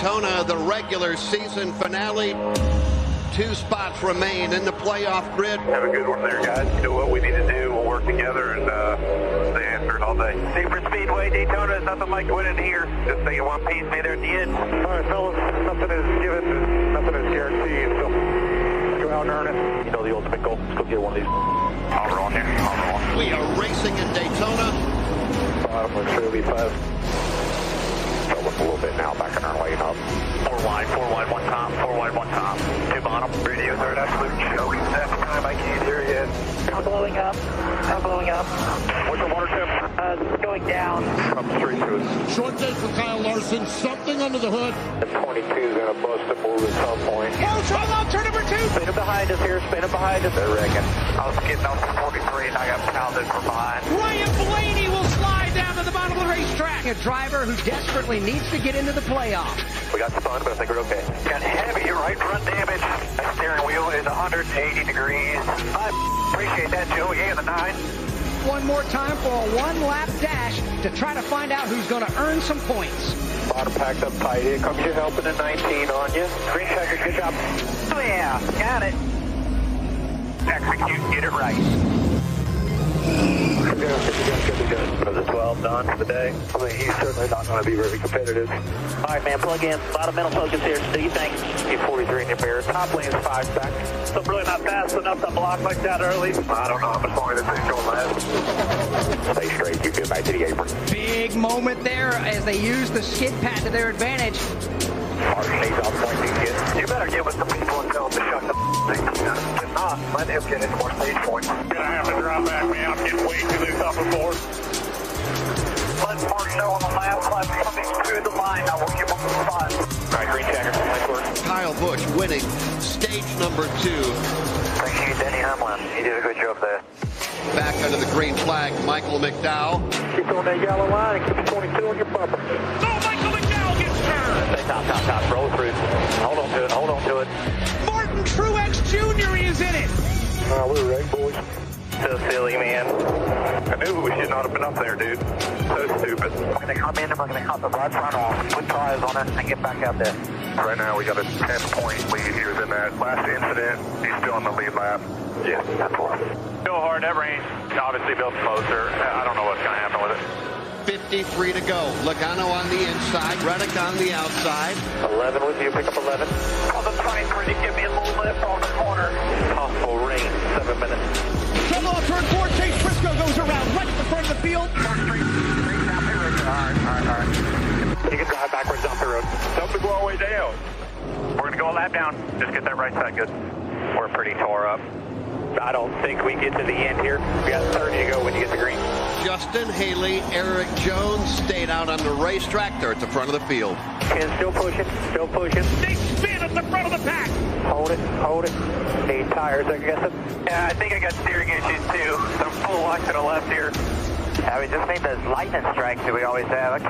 Here Daytona, the regular season finale. Two spots remain in the playoff grid. Have a good one there, guys. You know what we need to do. We'll work together and uh, stay after it all day. Super Speedway, Daytona is nothing like winning here. Just stay in one piece, be there at the end. All right, fellas. Nothing is given. Nothing is guaranteed. So let's go out and earn it. You know the ultimate goal. Let's go get one of these. I'll roll here. I'll roll. We are racing in Daytona. Bottom looks really fast. Fell up a little bit now, back in our lane up. Four wide, four wide, one top, four wide, one top. Two bottom. Radios are an absolute joke. Second time I can't hear you. I'm blowing up. I'm blowing up. What's the water temp? Uh, it's going down. Come straight to us. Short day for Kyle Larson. Something under the hood. The 22 is going to bust a move at some point. Oh, try long, turn number two. Spin it behind us here, spin it behind us. I reckon. wrecking. I was getting off the 43 and I got pounded from behind. Ryan Blaney will slide down to the bottom of the racetrack. A driver who desperately needs to get into the playoffs. We got spun, but I think we're okay. Got heavy right front damage. The steering wheel is 180 degrees. I appreciate that, Joe. Yeah, the nine. One more time for a one-lap dash to try to find out who's going to earn some points. Bottom packed up tight. Here comes your help in at 19 on you. Green checker, good job. Oh, yeah, got it. Execute, get it right. For the 12 done for the day. I mean, he's certainly not going to be very competitive. All right, man, plug in. A lot of mental focus here. Do you think? P43 in your bear. Top lane's five back. So really not fast enough to block like that early. I don't know how much longer this thing's going to last. Stay straight. You get back to the apron. Big moment there as they use the skid pad to their advantage. Martin needs on point. You better get with the people and tell them to shut the down. If not, let get into more stage points. Gonna have to drop back, man. I'm getting way too loose off the floor. Let Martin know on the last lap coming through the line. I will give him the spot. All right, green checker. Nice work. Kyle Busch winning stage number two. Thank you, Denny Hamlin. You did a good job there. Back under the green flag, Michael McDowell. Keep on that yellow line and keep the 22 on your bumper. Oh, Michael McDowell gets turned. Stay top, top, top. Roll through. Hold on to it. Hold on to it. Martin Truex Jr. is in it. Uh, we're right, boys. So silly, man. I knew we should not have been up there, dude. So stupid. We're going to come in and we're going to cut the right front off. Put tires on it and get back out there. Right now, we got a 10-point lead here than that. Last incident, he's still in the lead lap. Yeah, that's one. Go hard. That range obviously built closer. I don't know what's going to happen with it. 53 to go. Logano on the inside, Reddick on the outside. 11 with you, pick up 11. On the 23 to give me a little lift on the corner. Possible rain, 7 minutes. Trouble off turn four. Chase Briscoe goes around right at the front of the field. You can drive backwards down the road. Tell them to go all the way down. We're going to go a lap down. Just get that right side good. We're pretty tore up. I don't think we get to the end here. We got 30 to go when you get the green. Justin Haley, Erik Jones stayed out on the racetrack. They're at the front of the field. Ken still pushing, still pushing. They spin at the front of the pack. Hold it, hold it. Need tires, I guess. Yeah, I think I got steering issues too. Some full lock to the left here. Yeah, we just need those lightning strikes that we always have.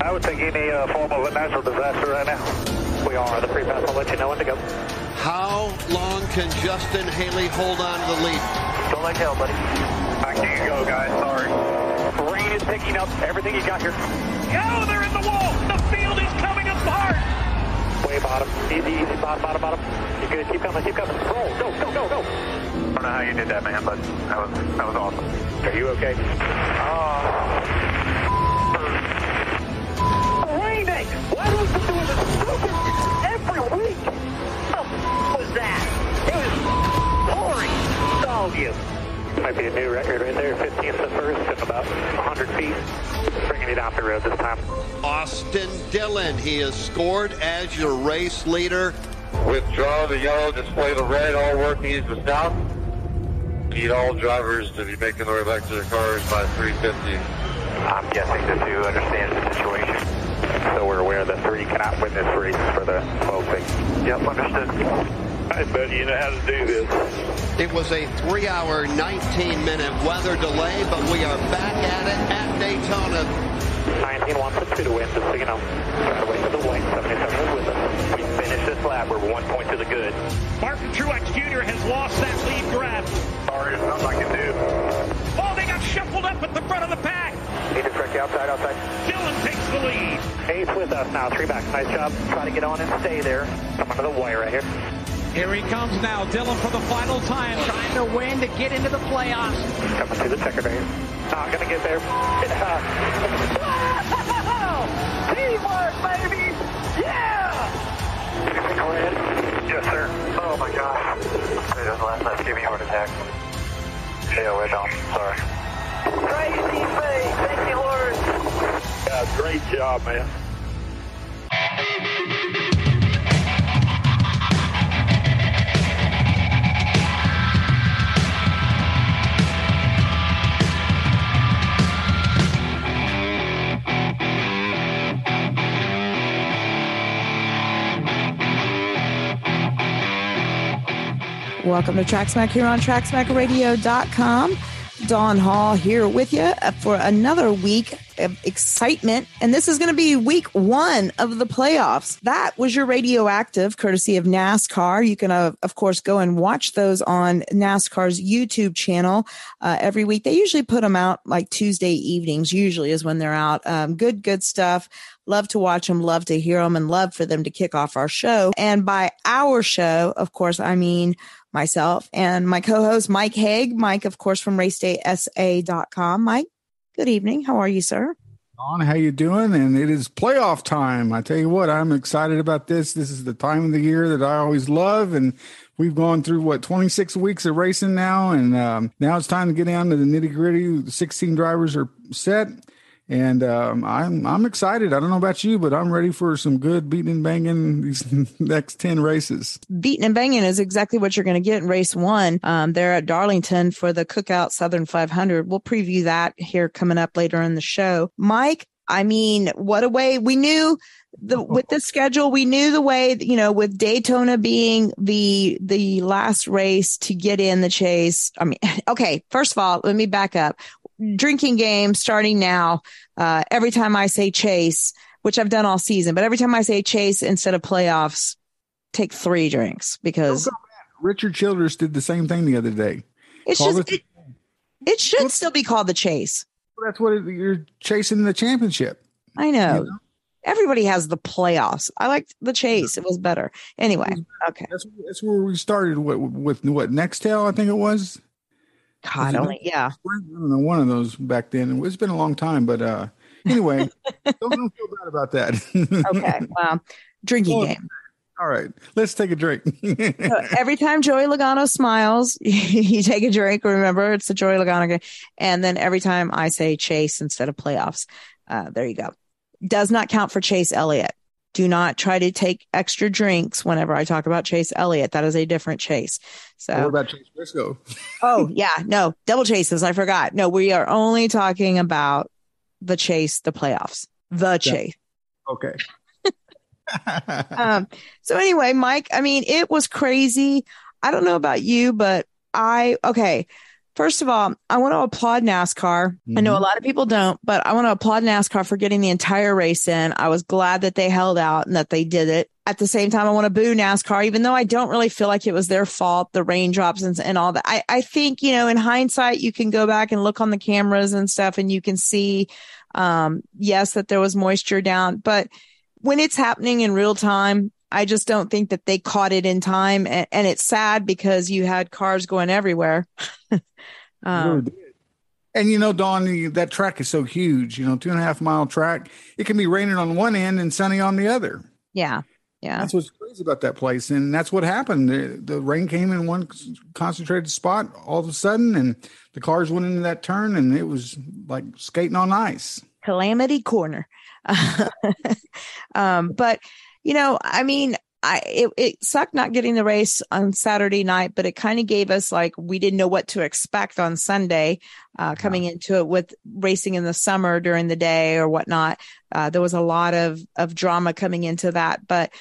I would think any uh, form of a natural disaster right now. We are. The free pass I'll let you know when to go. How long can Justin Haley hold on to the lead? Don't let go, buddy. I can't go, guys. Sorry. Rain is picking up. Everything you got here. Oh, they're in the wall. The field is coming apart. Way bottom. Easy, easy. Bottom, bottom, bottom. You good? Keep coming, keep coming. Roll. Go, go, go, go. I don't know how you did that, man, but that was that was awesome. Are you okay? Uh, Raining. Why do we keep doing this stupid new record right there, 15th to first in about 100 feet. Bringing you down the road this time. Austin Dillon, he has scored as your race leader. Withdraw the yellow, display the red, all working east to south. Need all drivers to be making their way back to their cars by 350. I'm guessing the two understands the situation. So we're aware that three cannot win this race for the 12. Yep, understood. I bet you know how to do this. It was a three hour, 19 minute weather delay, but we are back at it at Daytona. 19 wants a two to win, just so you know. Try to wait for the white. 77 is with us. We finished this lap. We're one point to the good. Martin Truex Jr. has lost that lead grab. Sorry, there's nothing I can do. Oh, they got shuffled up at the front of the pack. Need to correct outside, outside. Dillon takes the lead. Eight's with us now. Three back. Nice job. Try to get on and stay there. Come under the wire right here. Here he comes now. Dillon for the final time, trying to win to get into the playoffs. Coming to the checker lane. Not ah, gonna get there. Teamwork, baby! Yeah! Anything go ahead? Yes, sir. Oh my gosh. It was last night gave me a heart attack. Yeah, we're down. Sorry. Crazy face. Thank you, Lord. Yeah, great job, man. Welcome to Tracksmack here on TracksmackRadio.com. Don Hall here with you for another week of excitement. And this is going to be week one of the playoffs. That was your radioactive courtesy of NASCAR. You can, uh, of course, go and watch those on NASCAR's YouTube channel uh, every week. They usually put them out like Tuesday evenings, usually is when they're out. Um, good, good stuff. Love to watch them, love to hear them, and love for them to kick off our show. And by our show, of course, I mean myself and my co-host Mike Haig. Mike, of course, from racedaysa.com. Mike, good evening. How are you, sir? On, how you doing? And it is playoff time. I tell you what, I'm excited about this. This is the time of the year that I always love, and we've gone through what 26 weeks of racing now, and um, now it's time to get down to the nitty gritty. 16 drivers are set, and um, I'm I'm excited. I don't know about you, but I'm ready for some good beating and banging these next 10 races. Beating and banging is exactly what you're going to get in race one. Um, they're at Darlington for the Cookout Southern 500. We'll preview that here coming up later in the show. Mike, I mean, what a way we knew the with the schedule we knew the way you know with Daytona being the the last race to get in the chase I mean okay first of all let me back up drinking game starting now uh every time I say chase which I've done all season but every time I say chase instead of playoffs take 3 drinks because Richard Childress did the same thing the other day. it's Call just it- it, it should still be called the chase That's what it, you're chasing the championship. I know. Everybody has the playoffs. I liked the chase. It was better. Anyway, okay. That's that's where we started with, with what Nextel, I think it was. God, only yeah. I don't know, one of those back then. It's been a long time, but uh anyway, don't, don't feel bad about that. Okay. Well, drinking Well, game. All right, let's take a drink. So every time Joey Logano smiles, you take a drink. Remember, it's the Joey Logano game. And then every time I say chase instead of playoffs, uh, there you go. Does not count for Chase Elliott. Do not try to take extra drinks whenever I talk about Chase Elliott. That is a different chase. So what about Chase Briscoe? Oh, yeah. No, double chases. I forgot. No, we are only talking about the chase, the playoffs, the chase. Okay. um, so anyway, Mike, I mean, it was crazy. I don't know about you, but I, okay. First of all, I want to applaud NASCAR. I know a lot of people don't, but I want to applaud NASCAR for getting the entire race in. I was glad that they held out and that they did it. At the same time, I want to boo NASCAR, even though I don't really feel like it was their fault, the raindrops and, and all that. I, I think, you know, in hindsight, you can go back and look on the cameras and stuff and you can see, um, yes, that there was moisture down, but when it's happening in real time, I just don't think that they caught it in time. And, and it's sad because you had cars going everywhere. um, And you know, Don, that track is so huge. You know, two and a half mile track. It can be raining on one end and sunny on the other. yeah. Yeah. That's what's crazy about that place. And that's what happened. The, the, rain came in one concentrated spot all of a sudden, and the cars went into that turn, and it was like skating on ice. Calamity corner. um, but, you know, I mean, I it, it sucked not getting the race on Saturday night, but it kind of gave us like we didn't know what to expect on Sunday, uh, coming into it with racing in the summer during the day or whatnot. Uh, there was a lot of of drama coming into that, but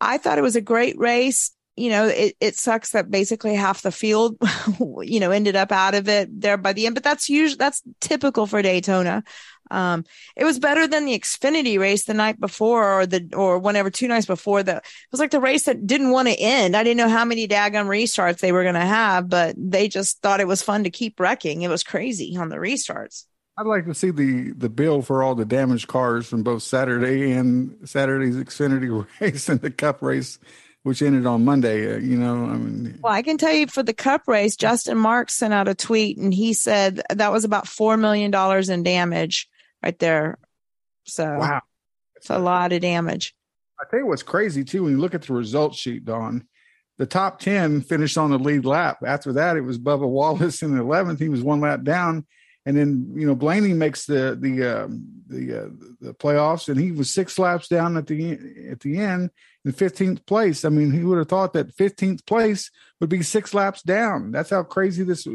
I thought it was a great race. You know, it, it sucks that basically half the field, you know, ended up out of it there by the end, but that's usually, that's typical for Daytona. Um, it was better than the Xfinity race the night before or the, or whenever two nights before the, it was like the race that didn't want to end. I didn't know how many daggum restarts they were going to have, but they just thought it was fun to keep wrecking. It was crazy on the restarts. I'd like to see the the bill for all the damaged cars from both Saturday and Saturday's Xfinity race and the Cup race, which ended on Monday. Uh, you know, I mean, well, I can tell you for the Cup race, Justin Marks sent out a tweet and he said that was about four million dollars in damage right there. So wow, it's a lot of damage. I tell you what's crazy too when you look at the results sheet, Don. The top ten finished on the lead lap. After that, it was Bubba Wallace in the eleventh. He was one lap down and then you know Blaney makes the the uh, the uh, the playoffs, and he was six laps down at the at the end in fifteenth place. I mean, he would have thought that fifteenth place would be six laps down. That's how crazy this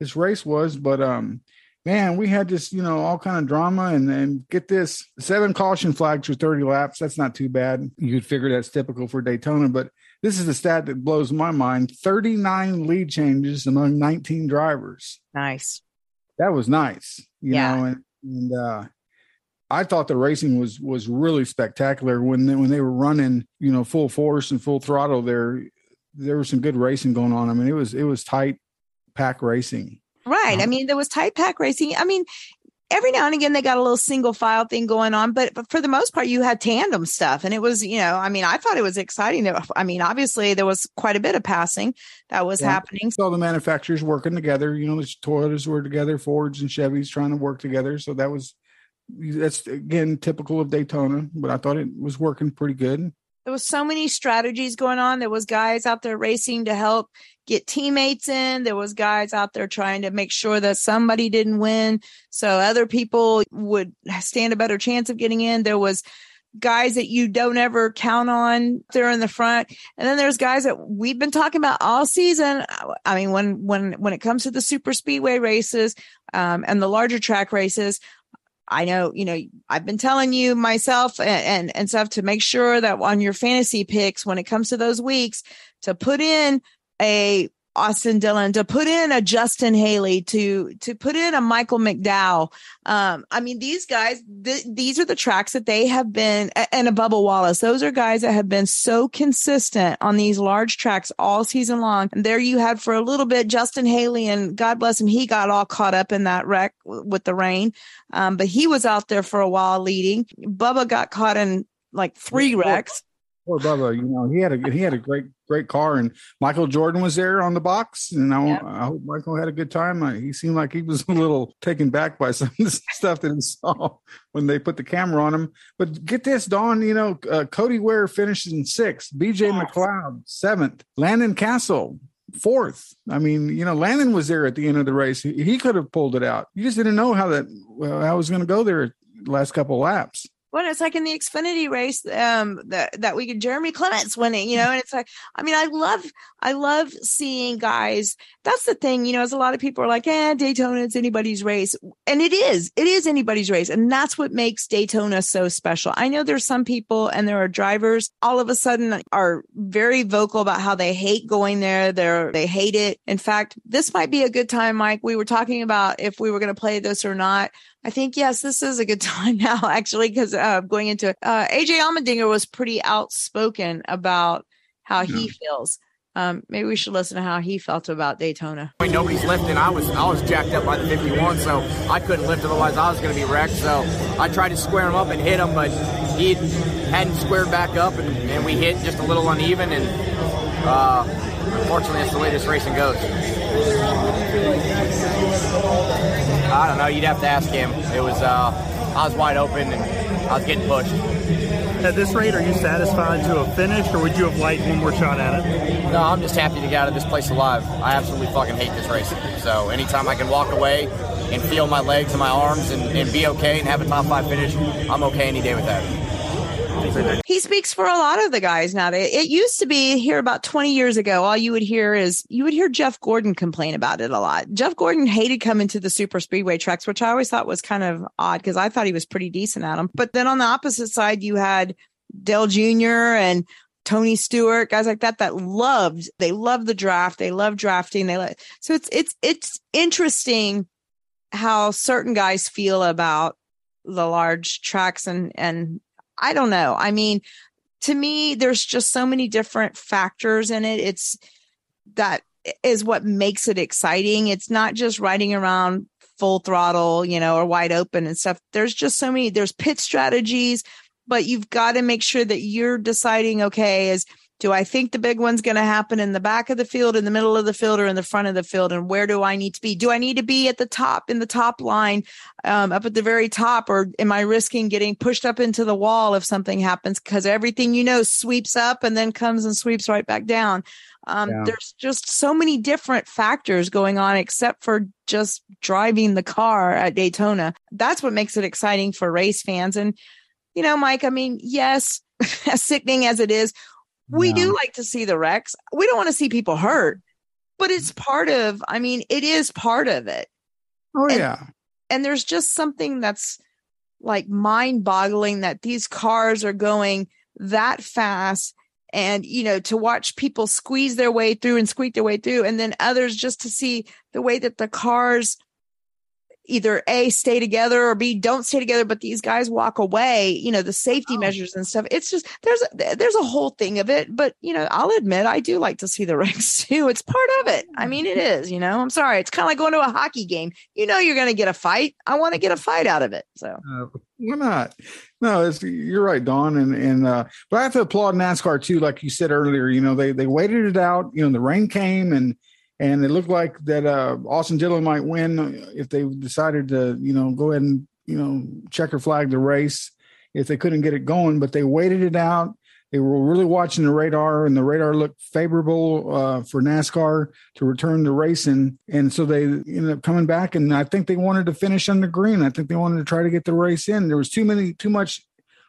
this race was. But um, man, we had just you know all kind of drama, and then get this seven caution flags for thirty laps. That's not too bad. You'd figure that's typical for Daytona, but this is the stat that blows my mind 39 lead changes among 19 drivers. Nice that was nice, you yeah. know, and, and uh, I thought the racing was was really spectacular when they, when they were running, you know, full force and full throttle. There, there was some good racing going on. I mean, it was it was tight pack racing. Right. Um, I mean, there was tight pack racing. I mean, every now and again they got a little single file thing going on, but, but for the most part, you had tandem stuff, and it was, you know, I mean, I thought it was exciting. I mean, obviously there was quite a bit of passing that was yeah. happening. So the manufacturers working together, you know, the Toyotas were together, Fords and Chevys trying to work together. So that was that's again typical of Daytona, but I thought it was working pretty good there was so many strategies going on. There was guys out there racing to help get teammates in. There was guys out there trying to make sure that somebody didn't win so other people would stand a better chance of getting in. There was guys that you don't ever count on there in the front. And then there's guys that we've been talking about all season. I mean, when, when, when it comes to the super speedway races, um, and the larger track races, I know, you know, I've been telling you myself and, and, and stuff to make sure that on your fantasy picks, when it comes to those weeks, to put in a Austin Dillon, to put in a Justin Haley, to to put in a Michael McDowell. Um, I mean, these guys, th- these are the tracks that they have been, and a Bubba Wallace. Those are guys that have been so consistent on these large tracks all season long. And there you had for a little bit Justin Haley, and God bless him, he got all caught up in that wreck with the rain. Um, but he was out there for a while leading. Bubba got caught in like three wrecks. Poor Bubba, you know, he had a he had a great great car, and Michael Jordan was there on the box, and I, yep. I hope Michael had a good time. he seemed like he was a little taken back by some of the stuff that he saw when they put the camera on him. But get this, Don, you know, uh, Cody Ware finished in sixth, B.J. yes. McLeod seventh, Landon Cassill fourth. I mean, you know, Landon was there at the end of the race. He, he could have pulled it out. You just didn't know how that well, how it was going to go there last couple laps well, it's like in the Xfinity race, um, that that we get Jeremy Clements winning, you know, and it's like, I mean, I love, I love seeing guys. That's the thing, you know, as a lot of people are like, eh, Daytona, it's anybody's race. And it is, it is anybody's race. And that's what makes Daytona so special. I know there's some people and there are drivers all of a sudden are very vocal about how they hate going there. They're, they hate it. In fact, this might be a good time, Mike. We were talking about if we were going to play this or not. I think yes, this is a good time now, actually, because uh, going into it, uh, AJ Allmendinger was pretty outspoken about how yeah. he feels. Um, maybe we should listen to how he felt about Daytona. I mean, nobody's lifting. I was I was jacked up by the 51, so I couldn't lift. Otherwise, I was going to be wrecked. So I tried to square him up and hit him, but he hadn't squared back up, and, and we hit just a little uneven. And uh, unfortunately, that's the way this racing goes. I don't know. You'd have to ask him. It was uh, I was wide open and I was getting pushed. At this rate, are you satisfied to have finished, or would you have liked one more shot at it? No, I'm just happy to get out of this place alive. I absolutely fucking hate this race. So anytime I can walk away and feel my legs and my arms and, and be okay and have a top five finish, I'm okay any day with that. He speaks for a lot of the guys now. It used to be here about 20 years ago. All you would hear is you would hear Jeff Gordon complain about it a lot. Jeff Gordon hated coming to the super speedway tracks, which I always thought was kind of odd because I thought he was pretty decent at them. But then on the opposite side, you had Dale Jr. and Tony Stewart, guys like that that loved, they loved the draft. They love drafting. They let, so it's, it's, it's interesting how certain guys feel about the large tracks and, and I don't know. I mean, to me, there's just so many different factors in it. It's that is what makes it exciting. It's not just riding around full throttle, you know, or wide open and stuff. There's just so many, there's pit strategies, but you've got to make sure that you're deciding, okay, is do I think the big one's going to happen in the back of the field, in the middle of the field, or in the front of the field? And where do I need to be? Do I need to be at the top, in the top line, um, up at the very top, or am I risking getting pushed up into the wall if something happens? Because everything you know sweeps up and then comes and sweeps right back down. Um, yeah. There's just so many different factors going on, except for just driving the car at Daytona. That's what makes it exciting for race fans. And, you know, Mike, I mean, yes, as sickening as it is, we no. do like to see the wrecks. We don't want to see people hurt, but it's mm. part of, I mean, it is part of it. Oh, and, yeah. And there's just something that's like mind boggling that these cars are going that fast and you know to watch people squeeze their way through and squeak their way through and then others just to see the way that the cars either a stay together or b don't stay together but these guys walk away you know the safety oh. measures and stuff. It's just there's a, there's a whole thing of it but you know i'll admit i do like to see the wrecks too. It's part of it. I mean it is you know? I'm sorry. It's kind of like going to a hockey game. You know you're going to get a fight. I want to get a fight out of it so. Uh, why not? No it's you're right don and and uh but i have to applaud nascar too like you said earlier you know they they waited it out you know the rain came and and it looked like that uh, Austin Dillon might win if they decided to, you know, go ahead and you know checker flag the race if they couldn't get it going. But they waited it out. They were really watching the radar, and the radar looked favorable uh, for NASCAR to return to racing. And so they ended up coming back, and I think they wanted to finish on the green. I think they wanted to try to get the race in. There was too many, too much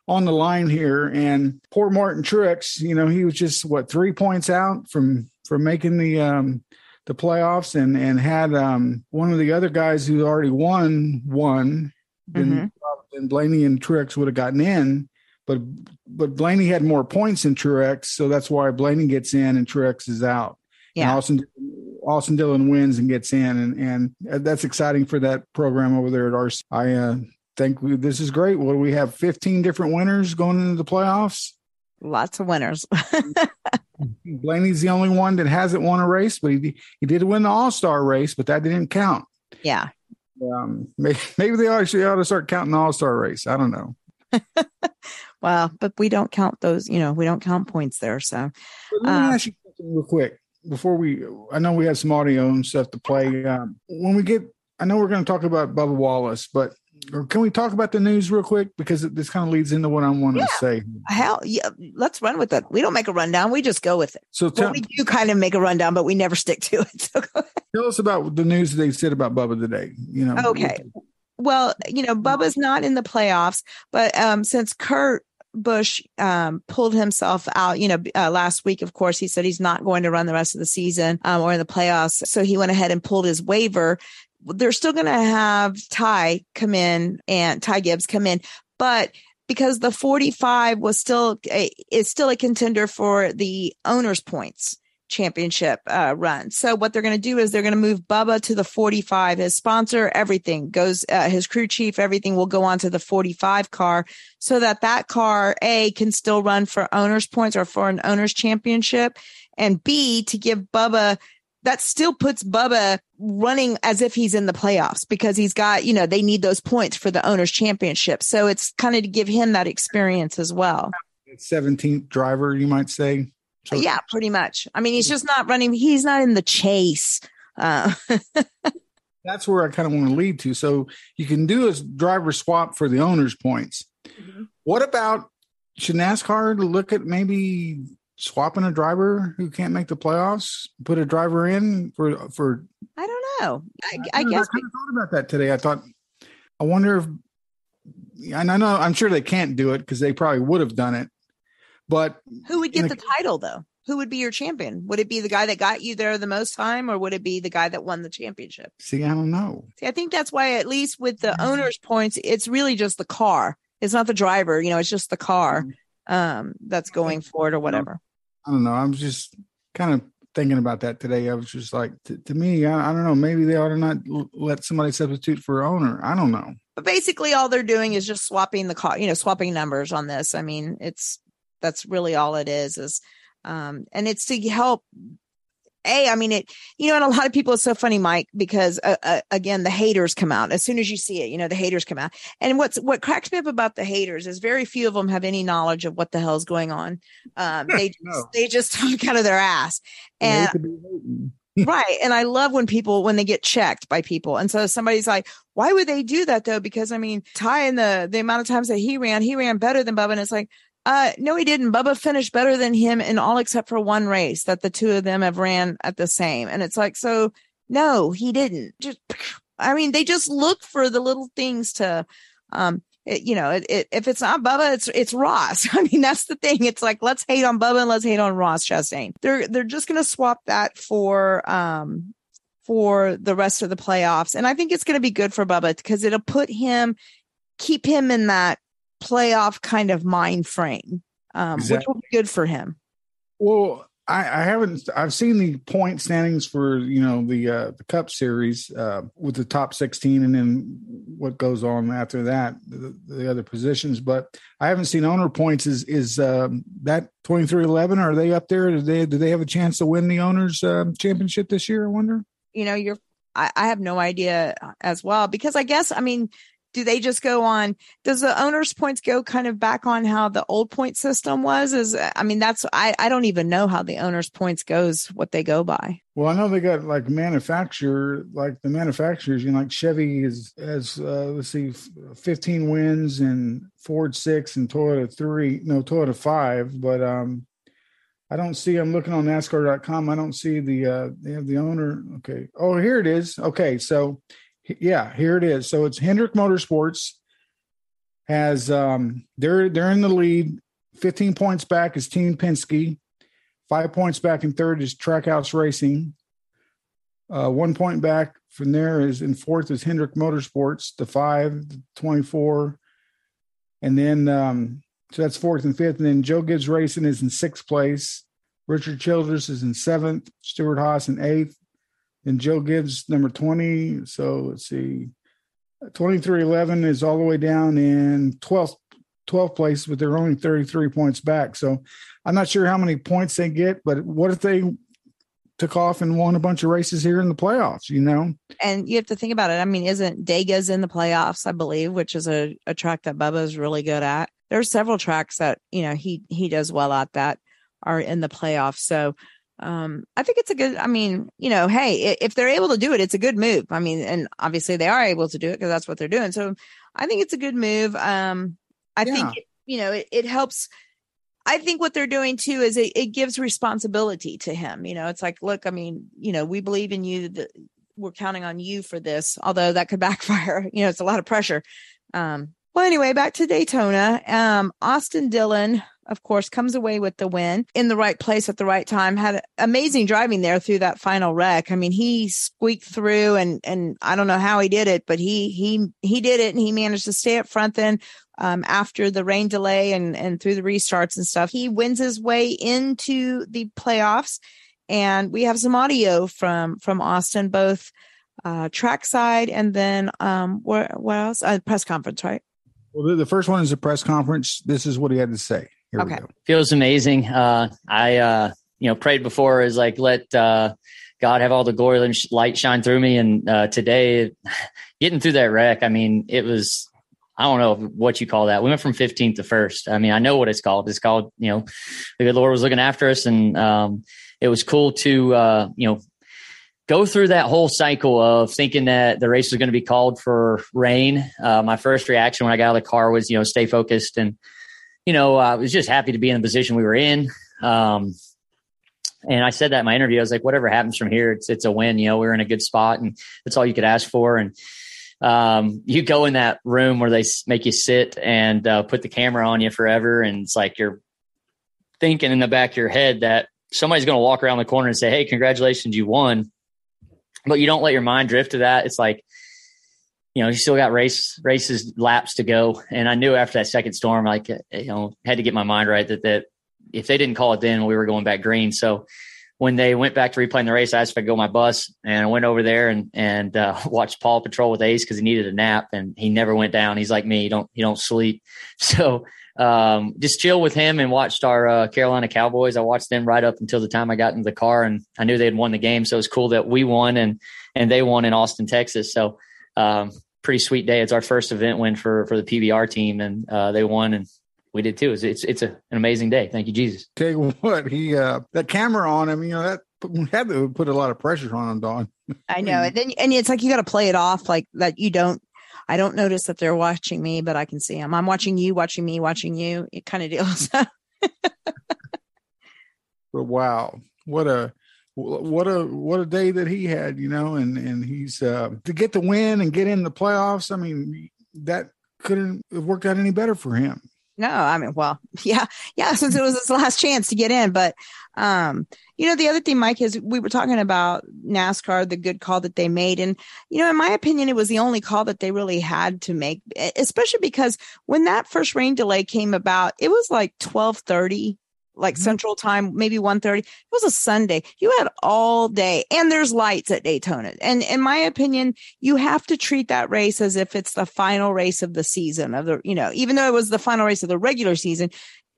on the line here, and poor Martin Truex, you know, he was just what three points out from from making the um, the playoffs and and had um, one of the other guys who already won won, then, mm-hmm. then Blaney and Truex would have gotten in. But but Blaney had more points than Truex, so that's why Blaney gets in and Truex is out. Yeah. And Austin Austin Dillon wins and gets in, and and that's exciting for that program over there at RC. I uh, think we, this is great. What do we have? Fifteen different winners going into the playoffs. Lots of winners. Blaney's the only one that hasn't won a race, but he he did win the All Star race, but that didn't count. Yeah. Um, maybe, maybe they actually ought to start counting the All Star race. I don't know. well, but we don't count those. You know, we don't count points there. So let me uh, ask you something real quick before we. I know we have some audio and stuff to play. Um, when we get, I know we're going to talk about Bubba Wallace, but or can we talk about the news real quick because this kind of leads into what I want yeah. to say. Hell, yeah, let's run with it. We don't make a rundown; we just go with it. So well, we do kind of make a rundown, but we never stick to it. So tell us about the news they said about Bubba today. You know, okay. Well, you know, Bubba's not in the playoffs, but um, since Kurt Busch um, pulled himself out, you know, uh, last week, of course, he said he's not going to run the rest of the season um, or in the playoffs. So he went ahead and pulled his waiver they're still going to have Ty come in and Ty Gibbs come in, but because the 45 was still a, is still a contender for the owners points championship uh, run. So what they're going to do is they're going to move Bubba to the 45. His sponsor, everything goes, uh, his crew chief, everything will go on to the 45 car so that that car A can still run for owners points or for an owners championship and B to give Bubba that still puts Bubba running as if he's in the playoffs because he's got, you know, they need those points for the owners championship. So it's kind of to give him that experience as well. 17th driver, you might say. So- yeah, pretty much. I mean, he's just not running. He's not in the chase. Uh- That's where I kind of want to lead to. So you can do a driver swap for the owner's points. Mm-hmm. What about should NASCAR look at maybe swapping a driver who can't make the playoffs, put a driver in for for? I don't know. I, I, I guess I kind of thought about that today. I thought, I wonder if, and I know I'm sure they can't do it because they probably would have done it, but who would get the title though? Who would be your champion? Would it be the guy that got you there the most time, or would it be the guy that won the championship? See, I don't know. See, I think that's why, at least with the mm-hmm. owner's points, it's really just the car. It's not the driver. You know, it's just the car mm-hmm. Um, that's going forward or whatever. I don't know. I'm just kind of thinking about that today. I was just like, to, to me, I, I, don't know. Maybe they ought to not l- let somebody substitute for owner. I don't know. But basically, all they're doing is just swapping the car. You know, swapping numbers on this. I mean, it's that's really all it is. Is um, and it's to help a i mean it you know and a lot of people it's so funny mike because uh, uh, again the haters come out as soon as you see it you know the haters come out. And what's what cracks me up about the haters is very few of them have any knowledge of what the hell's going on. Um, they no. they just talk out of their ass. And right and i love when people when they get checked by people. And so somebody's like why would they do that though? Because i mean ty in the the amount of times that he ran he ran better than bubba. And it's like uh, no, he didn't. Bubba finished better than him in all except for one race that the two of them have ran at the same. And it's like, so no, he didn't. Just, I mean, they just look for the little things to, um, it, you know, it, it, if it's not Bubba, it's it's Ross. I mean, that's the thing. It's like let's hate on Bubba and let's hate on Ross Chastain. They're they're just going to swap that for um for the rest of the playoffs, and I think it's going to be good for Bubba because it'll put him, keep him in that playoff kind of mind frame, um, exactly. which will be good for him. Well, I, I, haven't. I've seen the point standings for you know the uh, the Cup Series uh, with the top sixteen, and then what goes on after that, the, the other positions. But I haven't seen owner points. Is is um, that twenty three eleven? Are they up there? Do they do they have a chance to win the owners uh, championship this year? I wonder. You know, you're. I, I have no idea as well because I guess I mean do they just go on does the owners points go kind of back on how the old point system was is i mean that's i i don't even know how the owners points goes what they go by well i know they got like manufacturer like the manufacturers you know like chevy is has uh, let's see 15 wins and ford six and toyota three no toyota five but um I don't see. I'm looking on NASCAR.com. I don't see the. uh They have the owner. Okay. Oh, here it is. Okay, so yeah, here it is. So it's Hendrick Motorsports has um they're they're in the lead. 15 points back is Team Penske. Five points back in third is Trackhouse Racing. Uh, one point back from there is in fourth is Hendrick Motorsports, the five, the 24. And then, um, so that's fourth and fifth. And then Joe Gibbs Racing is in sixth place. Richard Childress is in seventh. Stewart Haas in eighth and Joe Gibbs number 20. So let's see. 2311 is all the way down in 12th 12th place, but they're only 33 points back. So I'm not sure how many points they get, but what if they took off and won a bunch of races here in the playoffs, you know? And you have to think about it. I mean, isn't Dega's in the playoffs, I believe, which is a, a track that Bubba is really good at. There's several tracks that, you know, he he does well at that are in the playoffs. So um, I think it's a good, I mean, you know, hey, if they're able to do it, it's a good move. I mean, and obviously they are able to do it because that's what they're doing. So I think it's a good move. Um, I yeah. think, you know, it, it helps. I think what they're doing too is it, it gives responsibility to him. You know, it's like, look, I mean, you know, we believe in you. That we're counting on you for this, although that could backfire. You know, it's a lot of pressure. Um, well, anyway, back to Daytona. Um, Austin Dillon of course, comes away with the win in the right place at the right time. Had amazing driving there through that final wreck. I mean, he squeaked through and, and I don't know how he did it, but he, he, he did it and he managed to stay up front then. Um, after the rain delay and, and through the restarts and stuff, he wins his way into the playoffs. And we have some audio from, from Austin, both, uh, trackside and then, um, what else? Uh, press conference, right? Well, the first one is a press conference. This is what he had to say. Here okay. Feels amazing. Uh, I, uh, you know, prayed before is like, let, uh, God have all the glory and light shine through me. And, uh, today getting through that wreck, I mean, it was, I don't know what you call that. We went from 15th to first. I mean, I know what it's called. It's called, you know, the good Lord was looking after us. And, um, it was cool to, uh, you know, go through that whole cycle of thinking that the race was going to be called for rain. Uh, my first reaction when I got out of the car was, you know, stay focused and, you know, I was just happy to be in the position we were in. Um, and I said that in my interview. I was like, whatever happens from here, it's it's a win. You know, we are in a good spot, and that's all you could ask for. And um, you go in that room where they make you sit and uh, put the camera on you forever, and it's like you're thinking in the back of your head that somebody's going to walk around the corner and say, "Hey, congratulations, you won," but you don't let your mind drift to that. It's like you know, you still got race races laps to go. And I knew after that second storm, like, you know, had to get my mind right that, that if they didn't call it then, we were going back green. So when they went back to replaying the race, I asked if I could go my bus and I went over there and, and, uh, watched Paw Patrol with Ace cause he needed a nap and he never went down. He's like me. He don't, he don't sleep. So, um, just chill with him and watched our, uh, Carolina Cowboys. I watched them right up until the time I got into the car and I knew they had won the game. So it was cool that we won and, and they won in Austin, Texas. So, um, pretty sweet day. It's our first event win for for the PBR team, and uh, they won, and we did too. It's it's, it's a, an amazing day. Thank you, Jesus. Tell you what, he uh, that camera on him, you know that had to put a lot of pressure on him, Don. I know, and then and it's like you got to play it off like that. You don't. I don't notice that they're watching me, but I can see them. I'm watching you, watching me, watching you. It kind of deals. but wow, what a what a what a day that he had, you know, and and he's uh, to get the win and get in the playoffs. I mean, that couldn't have worked out any better for him. No, I mean, well, yeah, yeah, since it was his last chance to get in. But, um, you know, the other thing, Mike, is we were talking about NASCAR, the good call that they made. And, you know, in my opinion, it was the only call that they really had to make, especially because when that first rain delay came about, it was like 1230 like mm-hmm. central time maybe 1.30 it was a sunday. You had all day and there's lights at daytona. And in my opinion you have to treat that race as if it's the final race of the season of the you know even though it was the final race of the regular season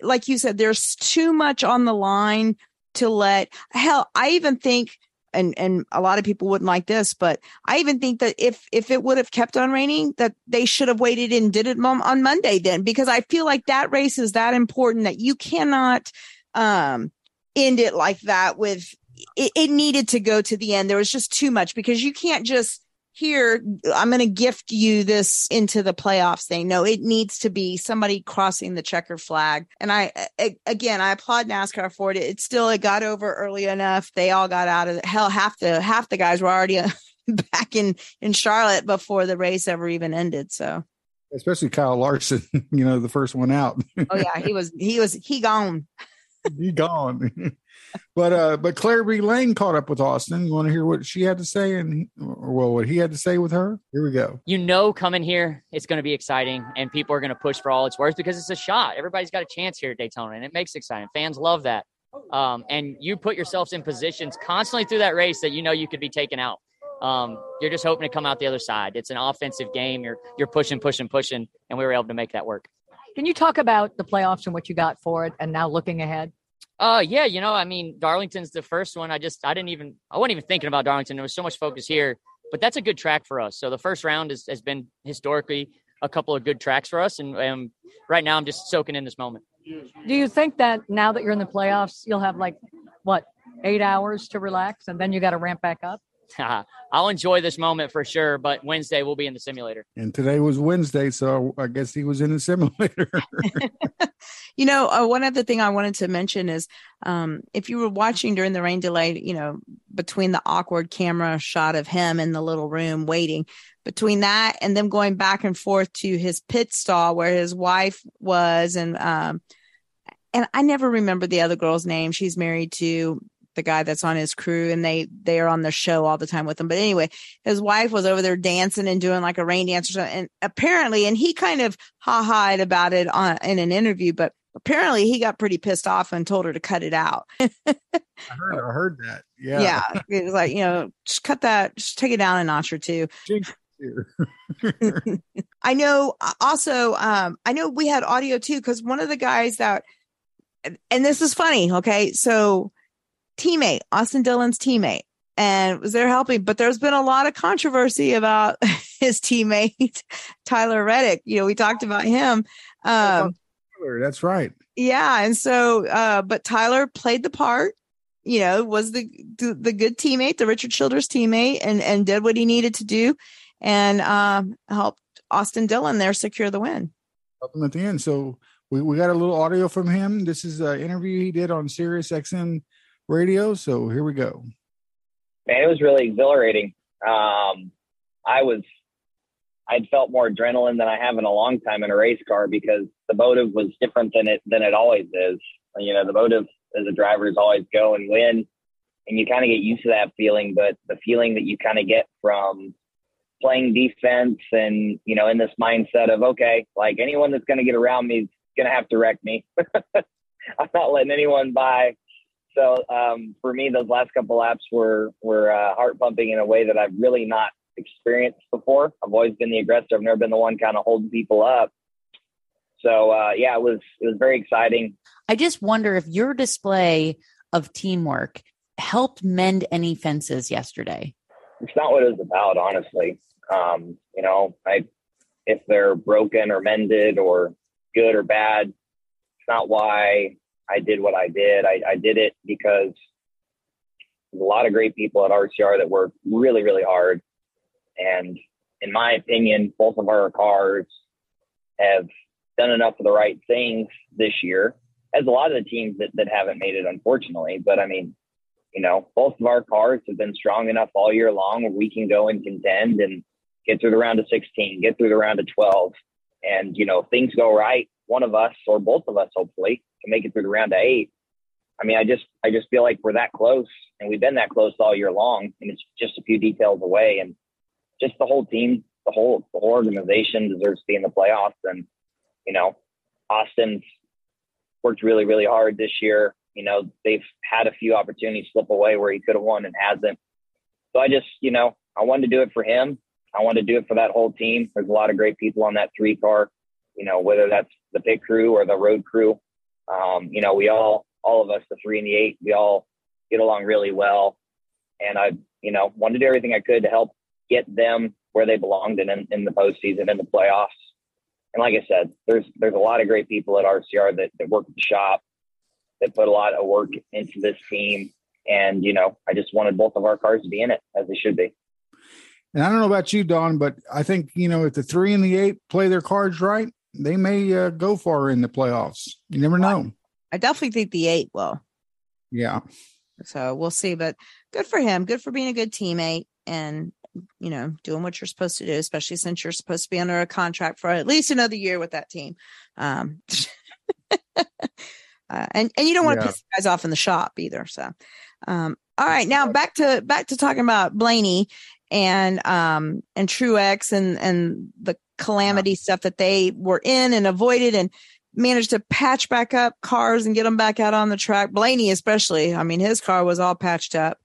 like you said there's too much on the line to let. Hell i even think and and a lot of people wouldn't like this, but I even think that if if it would have kept on raining, that they should have waited and did it on Monday then, because I feel like that race is that important that you cannot um end it like that with it, it needed to go to the end. There was just too much because you can't just here i'm going to gift you this into the playoffs thing. No it needs to be somebody crossing the checker flag. And i again i applaud nascar for it. It still it got over early enough. They all got out of hell half the half the guys were already uh, back in in charlotte before the race ever even ended so. Especially kyle larson you know the first one out. Oh yeah he was he was he gone. He gone but uh, but Claire B. Lang caught up with Austin. You want to hear what she had to say, and or well, what he had to say with her? Here we go. You know, coming here, it's going to be exciting, and people are going to push for all it's worth because it's a shot. Everybody's got a chance here at Daytona, and it makes it exciting. Fans love that, um, and you put yourselves in positions constantly through that race that you know you could be taken out. Um, you're just hoping to come out the other side. It's an offensive game. You're you're pushing, pushing, pushing, and we were able to make that work. Can you talk about the playoffs and what you got for it, and now looking ahead? Uh, yeah, you know, I mean, Darlington's the first one. I just, I didn't even, I wasn't even thinking about Darlington. There was so much focus here, but that's a good track for us. So the first round is, has been historically a couple of good tracks for us. And, and right now I'm just soaking in this moment. Do you think that now that you're in the playoffs, you'll have like, what, eight hours to relax and then you got to ramp back up? I'll enjoy this moment for sure, but Wednesday we'll be in the simulator. And today was Wednesday, so I guess he was in the simulator. you know, uh, one other thing I wanted to mention is um, if you were watching during the rain delay, you know, between the awkward camera shot of him in the little room waiting, between that and them going back and forth to his pit stall where his wife was, and um, and I never remember the other girl's name. She's married to the guy that's on his crew and they they are on the show all the time with him. But anyway his wife was over there dancing and doing like a rain dance or something and apparently and he kind of ha-ha'd about it on in an interview but apparently he got pretty pissed off and told her to cut it out. I heard i heard that. Yeah. Yeah. It was like you know just cut that just take it down a notch or two. I know uh, also um i know we had audio too because one of the guys that and this is funny okay? So teammate, Austin Dillon's teammate, and was there helping. But there's been a lot of controversy about his teammate, Tyler Reddick. You know, we talked about him. Um, that's right. Yeah. And so, uh, but Tyler played the part, you know, was the, the, good teammate, the Richard Childress teammate and, and did what he needed to do and, um, helped Austin Dillon there secure the win. Him at the end. So we, we got a little audio from him. This is an interview he did on Sirius XM radio. So here we go. Man, it was really exhilarating. Um, I was, I'd felt more adrenaline than I have in a long time in a race car because the motive was different than it than it always is. You know, the motive as a driver is always go and win, and you kind of get used to that feeling. But the feeling that you kind of get from playing defense and you know in this mindset of okay, like anyone that's going to get around me is going to have to wreck me. I'm not letting anyone by. So um, for me, those last couple laps were were uh, heart pumping in a way that I've really not experienced before. I've always been the aggressor. I've never been the one kind of holding people up. So uh, yeah, it was it was very exciting. I just wonder if your display of teamwork helped mend any fences yesterday. It's not what it was about, honestly. Um, you know, I if they're broken or mended or good or bad, it's not why I did what I did. I, I did it because a lot of great people at RCR that work really, really hard. And in my opinion, both of our cars have done enough of the right things this year, as a lot of the teams that, that haven't made it, unfortunately. But I mean, you know, both of our cars have been strong enough all year long where we can go and contend and get through the round of 16, get through the round of 12. And, you know, if things go right, one of us or both of us, hopefully, can make it through the round of eight. I mean, I just, I just feel like we're that close and we've been that close all year long and it's just a few details away. And just the whole team, the whole, the whole organization deserves to be in the playoffs. And, you know, Austin's worked really, really hard this year. You know, they've had a few opportunities slip away where he could have won and hasn't. So I just, you know, I wanted to do it for him. I wanted to do it for that whole team. There's a lot of great people on that three car, you know, whether that's the pit crew or the road crew. Um, you know, we all, all of us, the three and the eight, we all get along really well. And I, you know, wanted to do everything I could to help get them where they belonged in, in, in the postseason, in the playoffs. And like I said, there's there's a lot of great people at RCR that, that work at the shop, that put a lot of work into this team. And, you know, I just wanted both of our cars to be in it as they should be. And I don't know about you, Don, but I think, you know, if the three and the eight play their cards right, they may uh, go far in the playoffs. You never know. I definitely think the eight will. Yeah. So we'll see. But good for him. Good for being a good teammate and, you know, doing what you're supposed to do, especially since you're supposed to be under a contract for at least another year with that team. Um, uh, and and you don't want to yeah. piss guys off in the shop either. So, um, all right, now back to back to talking about Blaney and um and Truex and and the calamity stuff that they were in and avoided and managed to patch back up cars and get them back out on the track. Blaney especially, I mean, his car was all patched up,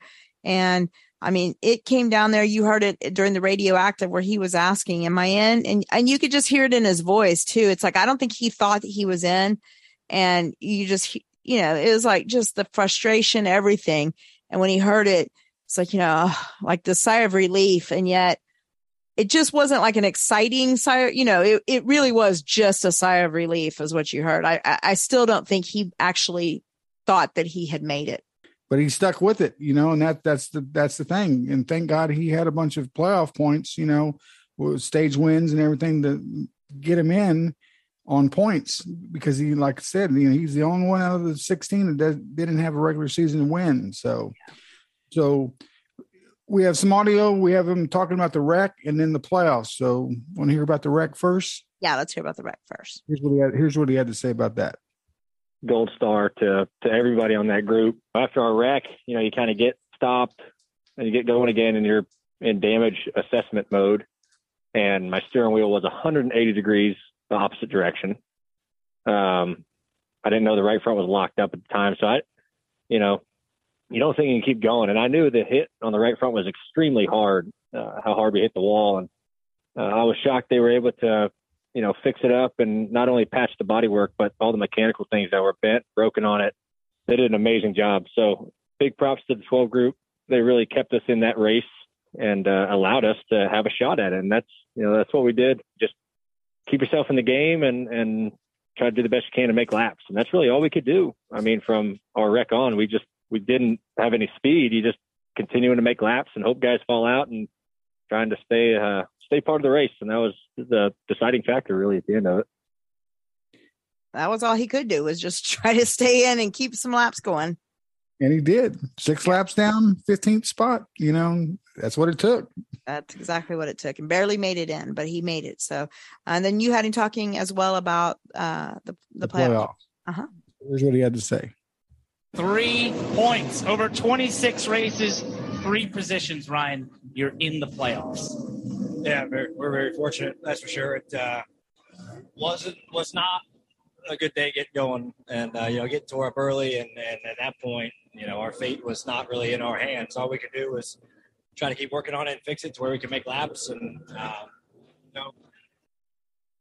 and I mean, it came down there. You heard it during the radioactive where he was asking, "Am I in?" and and you could just hear it in his voice too. It's like I don't think he thought that he was in, and you just you know it was like just the frustration, everything. And when he heard it, it's like, you know, like the sigh of relief. And yet it just wasn't like an exciting sigh, you know, it, it really was just a sigh of relief is what you heard. I, I still don't think he actually thought that he had made it. But he stuck with it, you know, and that that's the that's the thing. And thank God he had a bunch of playoff points, you know, with stage wins and everything to get him in on points because he, like I said, you know, he's the only one out of the 16 that didn't have a regular season win. So, so we have some audio. We have him talking about the wreck and then the playoffs. So, want to hear about the wreck first? Yeah, let's hear about the wreck first. Here's what he had. Here's what he had to say about that. Gold star to to everybody on that group. After our wreck, you know, you kind of get stopped and you get going again, and you're in damage assessment mode. And my steering wheel was 180 degrees the opposite direction. Um, I didn't know the right front was locked up at the time, so I, you know, you don't think you can keep going. And I knew the hit on the right front was extremely hard, uh, how hard we hit the wall. And uh, I was shocked they were able to, you know, fix it up and not only patch the bodywork, but all the mechanical things that were bent, broken on it. They did an amazing job. So big props to the 12 group. They really kept us in that race and uh, allowed us to have a shot at it. And that's, you know, that's what we did. Just keep yourself in the game and, and try to do the best you can to make laps. And that's really all we could do. I mean, from our wreck on, we just we didn't have any speed. You just continuing to make laps and hope guys fall out and trying to stay uh, stay part of the race. And that was the deciding factor really at the end of it. that was all he could do was just try to stay in and keep some laps going. And he did six laps down, 15th spot. You know, that's what it took. That's exactly what it took and barely made it in, but he made it. So, and then you had him talking as well about uh, the, the, the playoff. playoff. Uh-huh. Here's what he had to say. Three points over 26 races, three positions, Ryan. You're in the playoffs. Yeah, we're, we're very fortunate. That's for sure. It uh, wasn't was not a good day getting going, and uh, you know, getting tore up early, and, and at that point, you know, our fate was not really in our hands. All we could do was try to keep working on it and fix it to where we can make laps, and um, you know,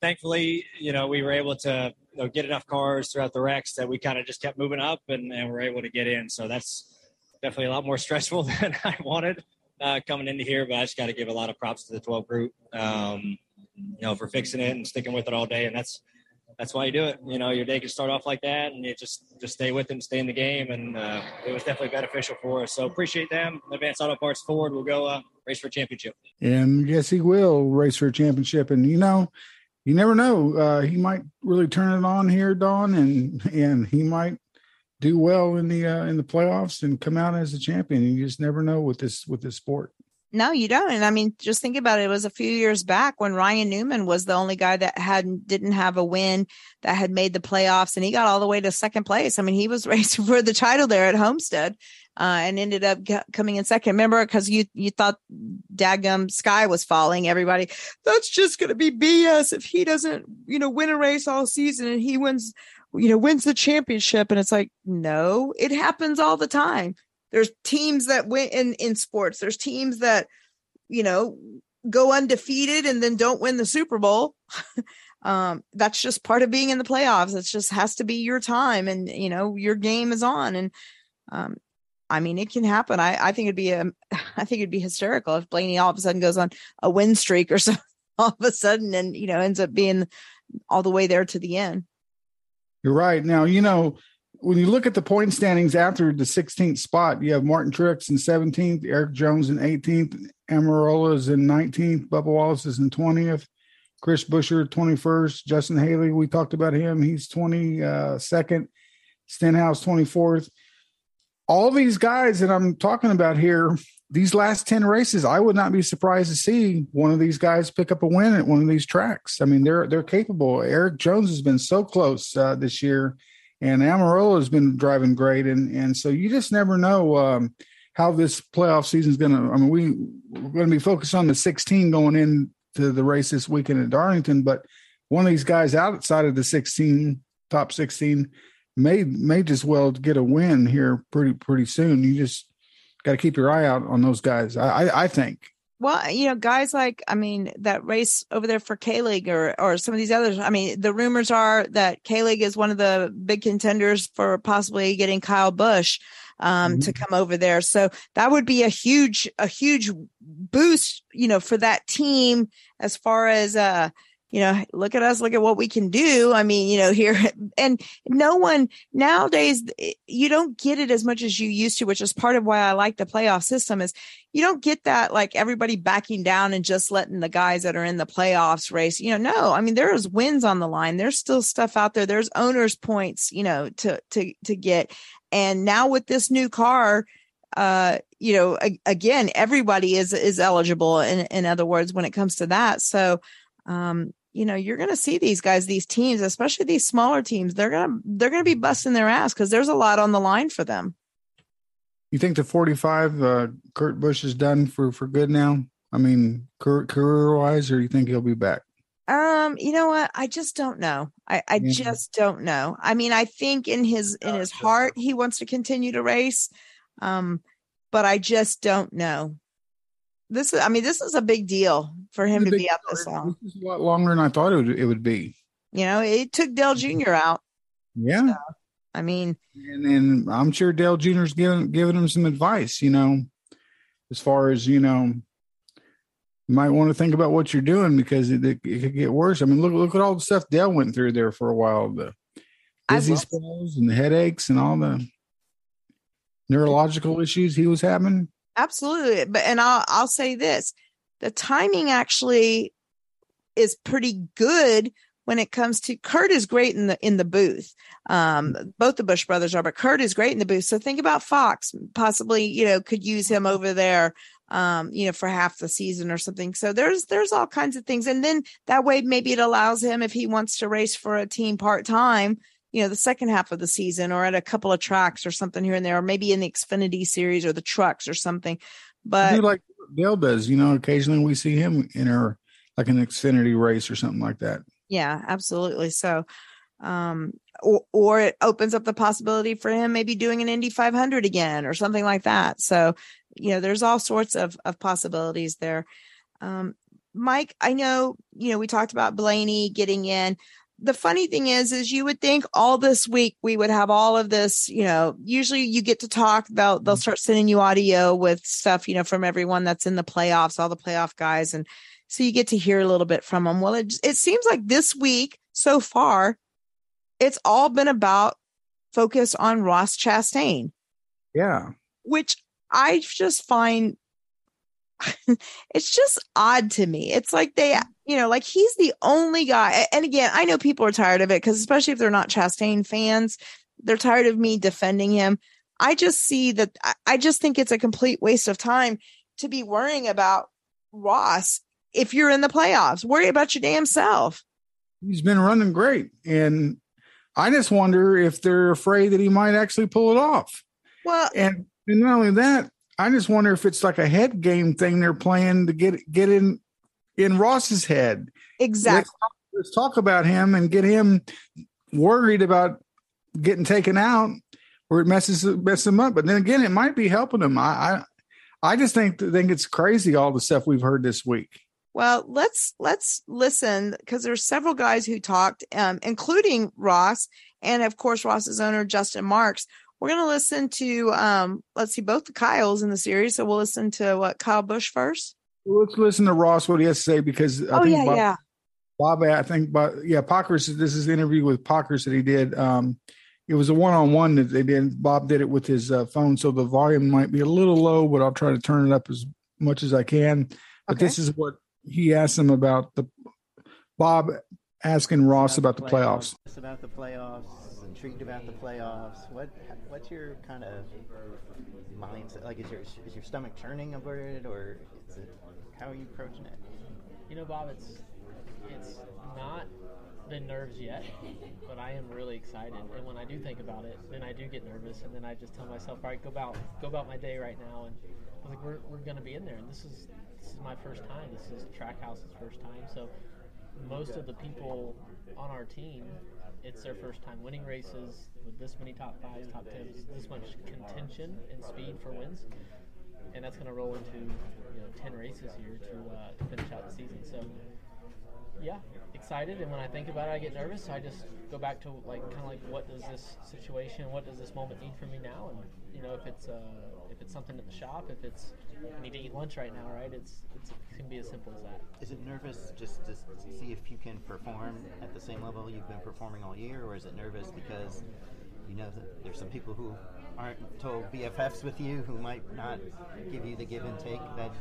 thankfully, you know, we were able to you know, get enough cars throughout the wrecks that we kind of just kept moving up and, and we're able to get in. So that's definitely a lot more stressful than I wanted uh, coming into here, but I just got to give a lot of props to the 12 group, um, you know, for fixing it and sticking with it all day. And that's, that's why you do it. You know, your day can start off like that and you just, just stay with them, stay in the game. And uh, it was definitely beneficial for us. So appreciate them. Advanced Auto Parts Ford will go uh, race for a championship. And yes, he will race for a championship. And, you know, you never know. Uh, he might really turn it on here, Don, and and he might do well in the uh, in the playoffs and come out as a champion. You just never know with this with this sport. No, you don't. And I mean, just think about it. It was a few years back when Ryan Newman was the only guy that had didn't have a win that had made the playoffs, and he got all the way to second place. I mean, he was racing for the title there at Homestead, uh, and ended up coming in second. Remember, because you you thought Dagum Sky was falling. Everybody, that's just going to be BS if he doesn't, you know, win a race all season and he wins, you know, wins the championship. And it's like, no, it happens all the time. There's teams that win in in sports. There's teams that, you know, go undefeated and then don't win the Super Bowl. um, that's just part of being in the playoffs. It just has to be your time, and you know your game is on. And um, I mean, it can happen. I, I think it'd be um, a, I think it'd be hysterical if Blaney all of a sudden goes on a win streak or so all of a sudden and you know ends up being all the way there to the end. You're right. Now you know when you look at the point standings after the 16th spot, you have Martin Truex in 17th, Erik Jones in 18th, Almirola is in 19th, Bubba Wallace is in 20th, Chris Buescher 21st, Justin Haley, we talked about him, he's 22nd, uh, Stenhouse 24th. All these guys that I'm talking about here, these last 10 races, I would not be surprised to see one of these guys pick up a win at one of these tracks. I mean, they're they're capable. Erik Jones has been so close uh, this year and Almirola has been driving great, and and so you just never know um, how this playoff season is going to. I mean, we we're going to be focused on the 16 going into the race this weekend at Darlington, but one of these guys outside of the 16 top 16 may may just well get a win here pretty pretty soon. You just got to keep your eye out on those guys. I I, I think. Well, you know, guys like I mean that race over there for Kaulig or or some of these others. I mean, the rumors are that Kaulig is one of the big contenders for possibly getting Kyle Busch um, mm-hmm. to come over there. So that would be a huge a huge boost, you know, for that team as far as uh you know, look at us, look at what we can do. I mean, you know, here and no one nowadays, you don't get it as much as you used to, which is part of why I like the playoff system is you don't get that like everybody backing down and just letting the guys that are in the playoffs race. You know, no, I mean, there's wins on the line. There's still stuff out there. There's owners points, you know, to, to, to get. And now with this new car, uh, you know, again, everybody is, is eligible in, in other words, when it comes to that. So, um, you know you're going to see these guys these teams especially these smaller teams they're going to they're going to be busting their ass because there's a lot on the line for them. You think the 45 uh, kurt busch is done for for good now? I mean career wise or you think he'll be back? Um you know what? I just don't know. I i yeah. just don't know. I mean i think in his in his heart he wants to continue to race um but i just don't know this is i mean this is a big deal for him to be out this long. This is a lot longer than i thought it would, it would be. You know it took dale mm-hmm. jr out. Yeah. So, i mean and, and i'm sure dale jr's giving giving him some advice you know as far as you know you might want to think about what you're doing because it, it, it could get worse. I mean look look at all the stuff dale went through there for a while the dizzy spells and the headaches and all the neurological issues he was having Absolutely. But and I'll I'll say this. The timing actually is pretty good when it comes to Kurt is great in the in the booth. Um, both the Busch brothers are, but Kurt is great in the booth. So think about Fox possibly, you know, could use him over there um, you know, for half the season or something. So there's there's all kinds of things. And then that way maybe it allows him if he wants to race for a team part time, you know, the second half of the season or at a couple of tracks or something here and there, or maybe in the Xfinity series or the trucks or something. But like Dale does, you know, occasionally we see him in her like an Xfinity race or something like that. Yeah, absolutely. So um or, or it opens up the possibility for him maybe doing an Indy 500 again or something like that. So you know there's all sorts of of possibilities there um mike i know you know we talked about blaney getting in the funny thing is is you would think all this week we would have all of this you know usually you get to talk they'll they'll mm-hmm. start sending you audio with stuff you know from everyone that's in the playoffs all the playoff guys and so you get to hear a little bit from them well it, it seems like this week so far it's all been about focus on ross chastain. Yeah. Which I just find it's just odd to me. It's like they, you know, like he's the only guy. And again, I know people are tired of it because, especially if they're not Chastain fans, they're tired of me defending him. I just see that I just think it's a complete waste of time to be worrying about Ross if you're in the playoffs. Worry about your damn self. He's been running great. And I just wonder if they're afraid that he might actually pull it off. Well, and and not only that, I just wonder if it's like a head game thing they're playing to get get in in Ross's head. Exactly. Let's talk, let's talk about him and get him worried about getting taken out, or it messes messes him up. But then again, it might be helping him. I I, I just think think it's crazy all the stuff we've heard this week. Well, let's let's listen because there's several guys who talked, um, including Ross and of course Ross's owner Justin Marks we're going to listen to, um, let's see, both the Kyles in the series. So we'll listen to what Kyle Busch first. Let's listen to Ross what he has to say because I oh think yeah, Bob, yeah. Bob, I think, but yeah, Pockrass. This is the interview with Pockrass that he did. Um, it was a one-on-one that they did. Bob did it with his uh, phone, so the volume might be a little low, but I'll try to turn it up as much as I can. But Okay. this is what he asked him about the Bob asking Ross about the playoffs. Just about the playoffs, intrigued about the playoffs. What what's your kind of mindset? Like, is your is your stomach churning over it, or is it how are you approaching it? You know, Bob, it's it's not been nerves yet, but I am really excited. And when I do think about it, then I do get nervous, and then I just tell myself, all right, go about go about my day right now, and I was like, we're, we're going to be in there, and this is this is my first time. This is Trackhouse's first time, so most of the people on our team, it's their first time winning races with this many top fives, top tens, this much contention and speed for wins, and that's going to roll into you know ten races here to uh, to finish out the season. So yeah, excited. And when I think about it, I get nervous. So I just go back to like kind of like what does this situation, what does this moment need from me now? And you know, if it's uh, if it's something at the shop, if it's I need to eat lunch right now, right? It's it's it can be as simple as that. Is it nervous just to see if you can perform at the same level you've been performing all year, or is it nervous because you know that there's some people who aren't total BFFs with you who might not give you the give and take that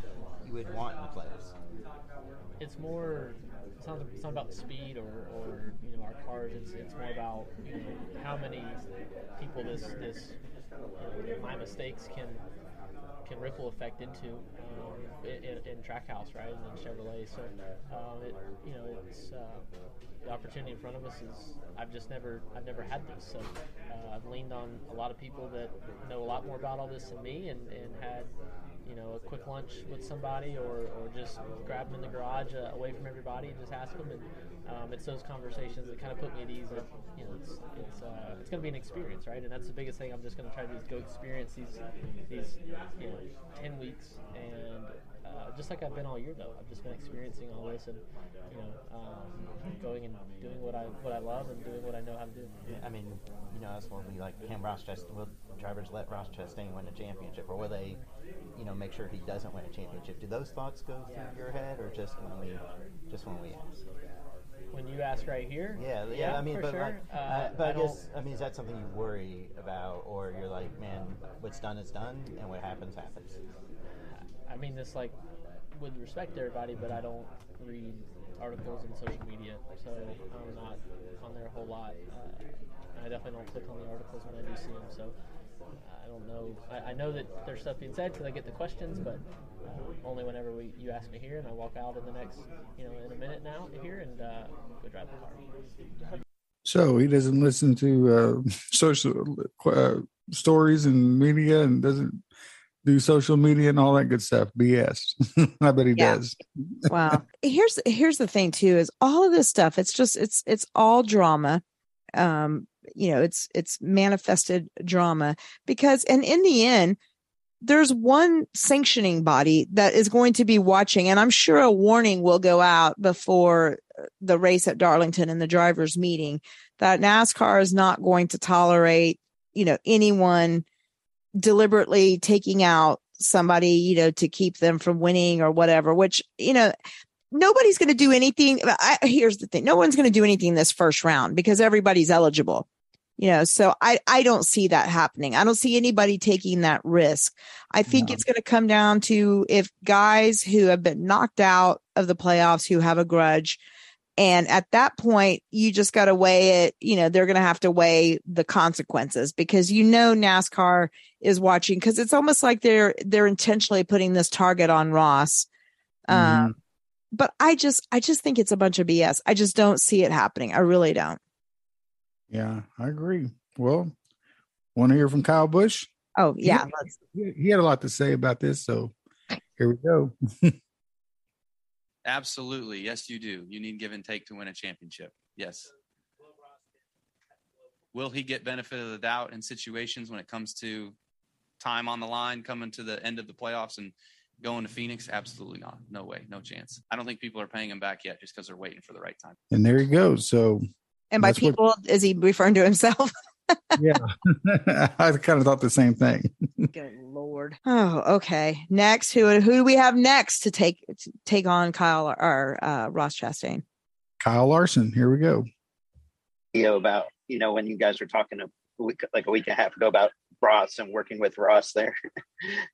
you would want in the playoffs? It's more. It's not, it's not about speed or, or you know our cars. It's it's more about you know how many people this this you know, my mistakes can can ripple effect into um, in, in Trackhouse, right, and then Chevrolet. So um, it you know it's uh, the opportunity in front of us is I've just never I've never had this. So uh, I've leaned on a lot of people that know a lot more about all this than me, and, and had you know, a quick lunch with somebody or, or just grab them in the garage uh, away from everybody and just ask them. And um, it's those conversations that kind of put me at ease that, you know, it's, it's, uh, it's going to be an experience, right? And that's the biggest thing I'm just going to try to do go experience these, these, you know, 10 weeks. And uh, just like I've been all year, though, I've just been experiencing all this and, you know, um, going and doing what I, what I love and doing what I know how to do. I mean, you know, that's what we like. Can Ross Chastain, will drivers let Ross Chastain win a championship, or will they, you know, make sure he doesn't win a championship? Do those thoughts go through your head, or just when we, just when we ask? When you ask right here, Yeah, yeah. I mean, but sure. like, Uh, uh, but I, I guess, I mean, is that something you worry about, or you're like, man, what's done is done, and what happens happens? I mean this like with respect to everybody, but I don't read articles and social media, so I'm not on there a whole lot. Uh, I definitely don't click on the articles when I do see them. So I don't know. I, I know that there's stuff being said because I get the questions, but uh, only whenever we you ask me here, and I walk out in the next, you know, in a minute now here and uh, go drive the car. So he doesn't listen to uh, social uh, stories and media, and doesn't do social media and all that good stuff. BS. I bet he Yeah. does. wow here's here's the thing too is all of this stuff it's just it's it's all drama um you know it's it's manifested drama because and in the end there's one sanctioning body that is going to be watching and i'm sure a warning will go out before uh, the race at darlington and the drivers meeting that nascar is not going to tolerate you know anyone deliberately taking out somebody you know to keep them from winning or whatever which you know nobody's going to do anything I, here's the thing no one's going to do anything this first round because everybody's eligible you know so i i don't see that happening. I don't see anybody taking that risk. I think it's going to come down to if guys who have been knocked out of the playoffs who have a grudge and at that point you just got to weigh it you know they're going to have to weigh the consequences because you know nascar is watching because it's almost like they're they're intentionally putting this target on ross. Um but i just i just think it's a bunch of bs i just don't see it happening. I really don't Yeah, I agree. Well, want to hear from Kyle Busch? oh yeah He, he, he had a lot to say about this, so here we go. Absolutely. Yes, you do. You need give and take to win a championship. Yes. Will he get benefit of the doubt in situations when it comes to time on the line, coming to the end of the playoffs and going to Phoenix? Absolutely not. No way. No chance. I don't think people are paying him back yet just because they're waiting for the right time. And there he goes. So and by That's people is he referring to himself yeah, I kind of thought the same thing. good lord oh okay next who who do we have next to take to take on kyle or uh ross chastain Kyle Larson. Here we go. video about you know when you guys were talking a week like a week and a half ago about Ross and working with Ross there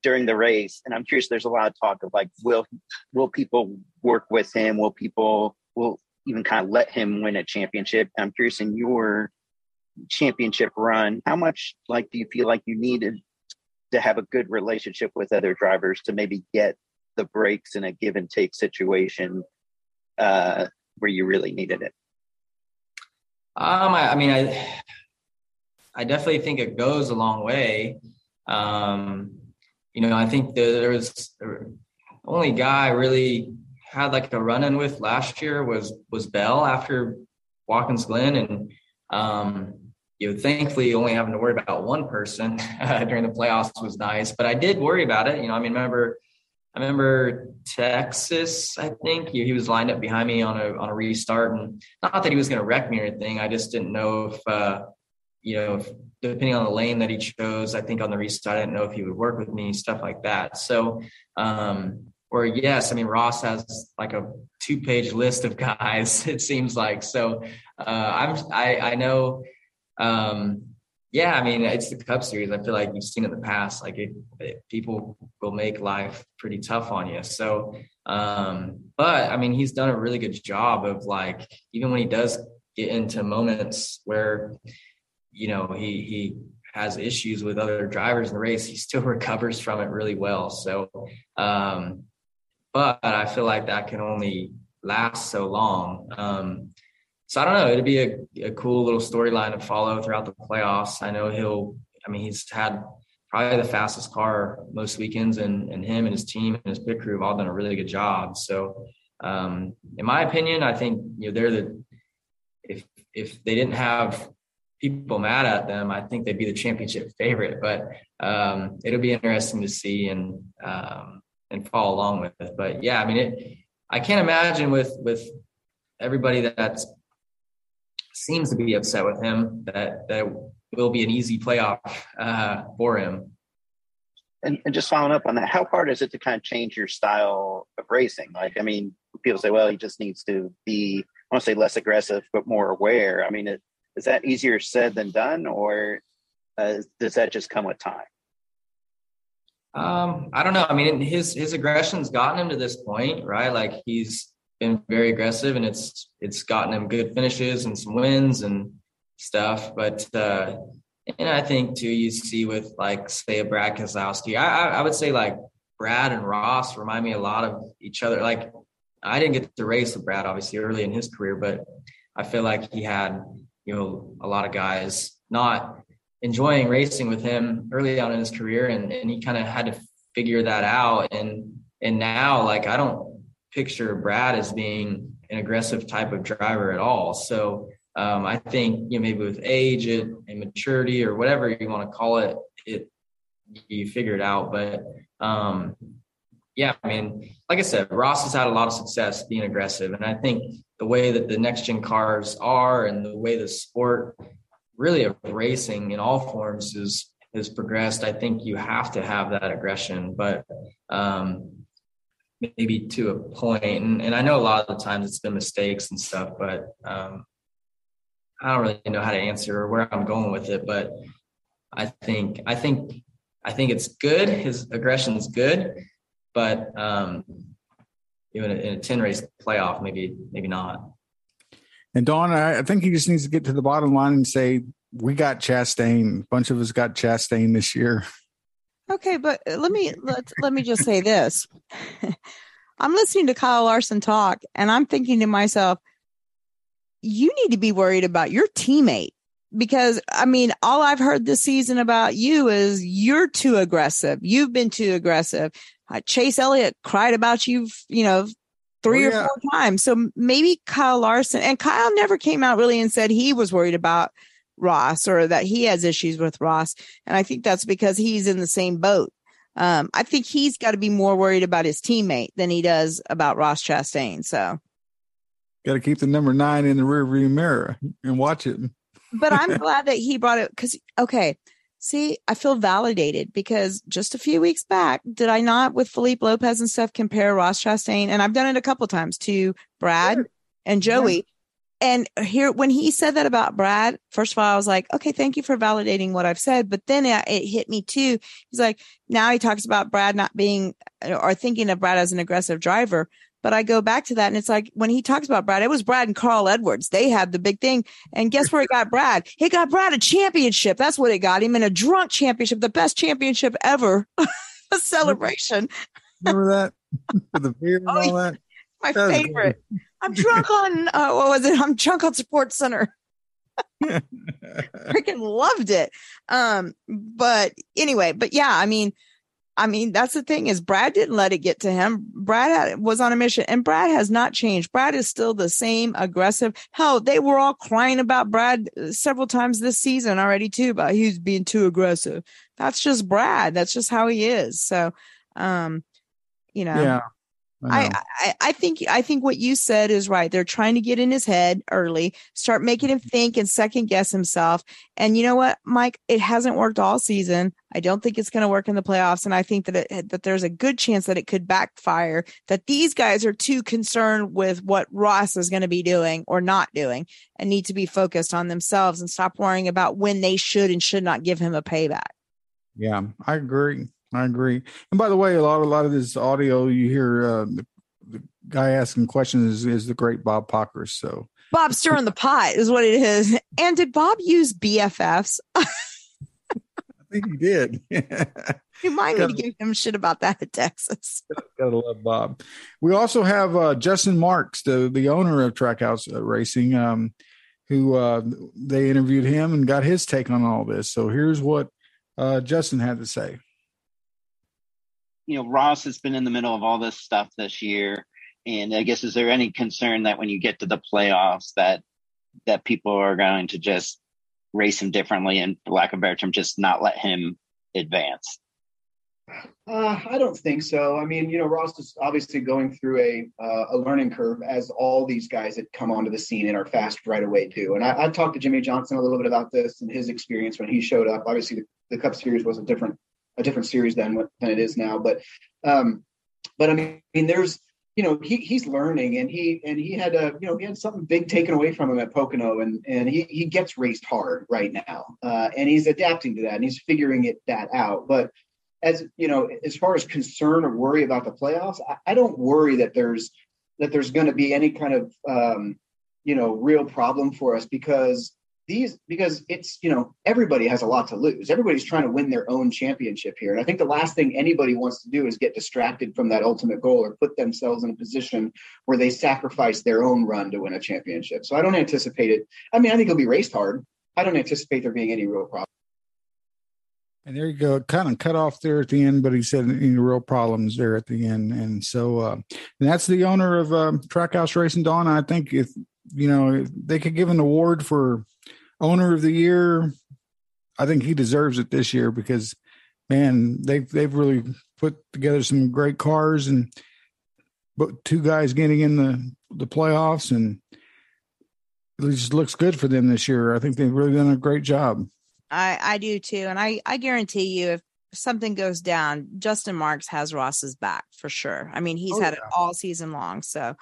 during the race, and I'm curious. There's a lot of talk of like, will will people work with him? Will people will even kind of let him win a championship? I'm curious in your championship run, how much like do you feel like you needed to have a good relationship with other drivers to maybe get the breaks in a give and take situation uh, where you really needed it? Um, I, I mean, I, I definitely think it goes a long way. Um, you know, I think there, there was only guy really had like a run in with last year was was Bell after Watkins Glen, and um, you know, thankfully only having to worry about one person during the playoffs was nice. But I did worry about it. You know, I mean, remember. I remember Texas. I think he, he was lined up behind me on a on a restart, and not that he was going to wreck me or anything. I just didn't know if, uh, you know, if, depending on the lane that he chose. I think on the restart, I didn't know if he would work with me, stuff like that. So, um, or yes, I mean Ross has like a two page list of guys. It seems like so. Uh, I'm I I know. Um, yeah, I mean, it's the Cup Series. I feel like you've seen in the past, like it, it, people will make life pretty tough on you. So, um, but I mean, he's done a really good job of like, even when he does get into moments where, you know, he he has issues with other drivers in the race, he still recovers from it really well. So, um, but I feel like that can only last so long. Um, so I don't know. It'd be a, a cool little storyline to follow throughout the playoffs. I know he'll. I mean, he's had probably the fastest car most weekends, and and him and his team and his pit crew have all done a really good job. So, um, in my opinion, I think you know they're the if if they didn't have people mad at them, I think they'd be the championship favorite. But um, it'll be interesting to see and um, and follow along with it. But yeah, I mean, it. I can't imagine with with everybody that seems to be upset with him that that will be an easy playoff uh, for him. And, and just following up on that, how hard is it to kind of change your style of racing? Like, I mean, people say, well, he just needs to be, I want to say less aggressive, but more aware. I mean, it, is that easier said than done, or uh, does that just come with time? Um, I don't know. I mean, his his aggression's gotten him to this point, right? Like he's been very aggressive, and it's it's gotten him good finishes and some wins and stuff. But uh, and I think too, you see with like say a Brad Keselowski, I, I I would say like Brad and Ross remind me a lot of each other. Like I didn't get to race with Brad obviously early in his career, but I feel like he had you know a lot of guys not enjoying racing with him early on in his career, and and he kind of had to figure that out. And and now like I don't picture Brad as being an aggressive type of driver at all. So um, I think you know maybe with age and maturity or whatever you want to call it, it you figure it out. But um, yeah, I mean, like I said, Ross has had a lot of success being aggressive, and I think the way that the next gen cars are and the way the sport really of racing in all forms is has progressed. I think you have to have that aggression, but um, maybe to a point. And, and I know a lot of the times it's been mistakes and stuff, but um, I don't really know how to answer or where I'm going with it. But I think I think I think it's good. His aggression is good, but um, even in a ten race playoff, maybe maybe not. And Don, I, think he just needs to get to the bottom line and say, we got Chastain. A bunch of us got Chastain this year. Okay, but let me let let me just say this. I'm listening to Kyle Larson talk and I'm thinking to myself, you need to be worried about your teammate because I mean, all I've heard this season about you is you're too aggressive. You've been too aggressive. Uh, Chase Elliott cried about you, you know, three Oh, or yeah. four times. So maybe Kyle Larson and Kyle never came out really and said he was worried about Ross or that he has issues with Ross. And I think that's because he's in the same boat. Um, I think he's got to be more worried about his teammate than he does about Ross Chastain. So, Got to keep the number nine in the rearview mirror and watch it. but I'm glad that he brought it because, okay, see, I feel validated because just a few weeks back, did I not with Philippe Lopez and stuff compare Ross Chastain? And I've done it a couple times to Brad and Joey. And here, when he said that about Brad, first of all, I was like, okay, thank you for validating what I've said. But then it, it hit me too. He's like, now he talks about Brad not being or thinking of Brad as an aggressive driver. But I go back to that and it's like when he talks about Brad, it was Brad and Carl Edwards. They had the big thing. And guess where it got Brad? It got Brad a championship. That's what it got him in a drunk championship, the best championship ever. a celebration. Remember that? With the beer and all that? My That favorite. I'm drunk on uh, what was it? I'm drunk on Support Center. Freaking loved it. Um, but anyway, but yeah, I mean, I mean, that's the thing is Brad didn't let it get to him. Brad had, was on a mission and Brad has not changed. Brad is still the same aggressive. Hell, they were all crying about Brad several times this season already too, about he's being too aggressive. That's just Brad. That's just how he is. So, um, you know, Yeah. I, I I think I think what you said is right. They're trying to get in his head early, start making him mm-hmm. think and second guess himself. And you know what, Mike? It hasn't worked all season. I don't think it's going to work in the playoffs, and I think that it, that there's a good chance that it could backfire. That these guys are too concerned with what Ross is going to be doing or not doing, and need to be focused on themselves and stop worrying about when they should and should not give him a payback. Yeah, I agree. I agree. And by the way, a lot, a lot of this audio you hear, uh, the, the guy asking questions is, is the great Bob Pockrass. So Bob stirring the pot is what it is. And did Bob use BFFs? I think he did. Remind me to give him shit about that at Texas. Gotta love Bob. We also have uh, Justin Marks, the the owner of Trackhouse uh, Racing, um, who uh, they interviewed him and got his take on all this. So here's what uh, Justin had to say. You know, Ross has been in the middle of all this stuff this year. And I guess is there any concern that when you get to the playoffs that that people are going to just race him differently and for lack of a better term, just not let him advance? Uh, I don't think so. I mean, you know, Ross is obviously going through a uh, a learning curve as all these guys that come onto the scene and are fast right away too. And I, I talked to Jimmie Johnson a little bit about this and his experience when he showed up. Obviously, the, the Cup Series was a different a different series than what than it is now. But um, but I mean, I mean, there's you know he he's learning and he and he had a you know he had something big taken away from him at Pocono and and he he gets raced hard right now uh, and he's adapting to that and he's figuring it that out. But as you know, as far as concern or worry about the playoffs, I, I don't worry that there's that there's going to be any kind of um, you know real problem for us because these because it's you know everybody has a lot to lose. Everybody's trying to win their own championship here. And i think the last thing anybody wants to do is get distracted from that ultimate goal or put themselves in a position where they sacrifice their own run to win a championship. So i don't anticipate it. I mean i think it'll be raced hard. I don't anticipate there being any real problem. And there you go, kind of cut off there at the end, but he said any real problems there at the end. And so uh, and that's the owner of uh, Trackhouse Racing Don. I think if you know they could give an award for owner of the year, I think he deserves it this year because man, they've they've really put together some great cars and but two guys getting in the the playoffs and it just looks good for them this year. I think they've really done a great job. I I do too, and I I guarantee you if something goes down, Justin Marks has Ross's back for sure. I mean, he's Oh, had yeah. it all season long, so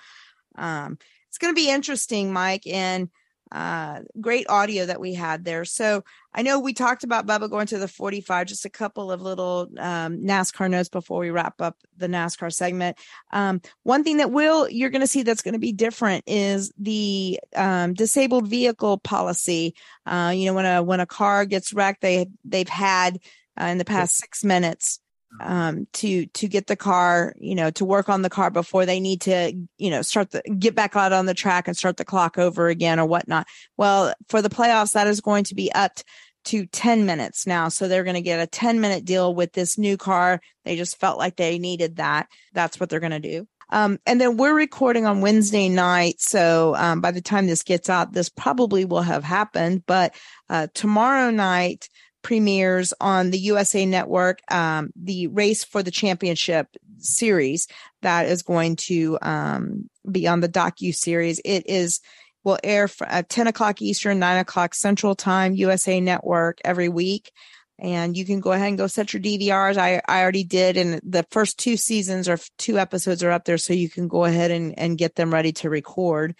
um, it's going to be interesting, Mike, and uh, great audio that we had there. So I know we talked about Bubba going to the 45. Just a couple of little um, NASCAR notes before we wrap up the NASCAR segment. Um, one thing that will you're going to see that's going to be different is the um, disabled vehicle policy. Uh, you know, when a when a car gets wrecked, they they've had uh, in the past six minutes um to to get the car you know to work on the car before they need to you know start the get back out on the track and start the clock over again or whatnot. Well for the playoffs that is going to be up to 10 minutes now. So they're going to get a 10 minute deal with this new car. They just felt like they needed that. That's what they're going to do. Um, and then we're recording on Wednesday night. So um, by the time this gets out, this probably will have happened. But uh, tomorrow night premieres on the USA Network um, the Race for the Championship series that is going to um, be on the docu series. It is will air at 10 o'clock Eastern, 9 o'clock Central Time, USA Network every week. And you can go ahead and go set your DVRs. I, I already did. And the first two seasons or two episodes are up there. So you can go ahead and, and get them ready to record.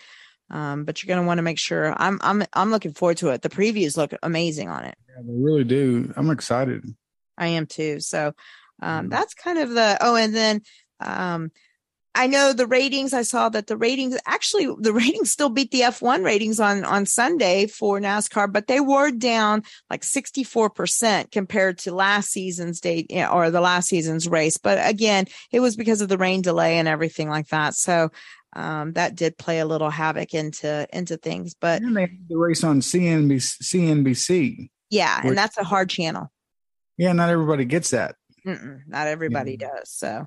Um, but you're going to want to make sure I'm, I'm, I'm looking forward to it. The previews look amazing on it. Yeah, they really do. I'm excited. I am too. So um, that's kind of the oh, and then um, I know the ratings. I saw that the ratings actually the ratings still beat the F1 ratings on on Sunday for NASCAR, but they were down like 64 percent compared to last season's date or the last season's race. But again, it was because of the rain delay and everything like that. So um, that did play a little havoc into into things. But And they had the race on CNBC. CNBC. yeah, Which- and that's a hard channel. Yeah, not everybody gets that. Mm-mm, not everybody does. So,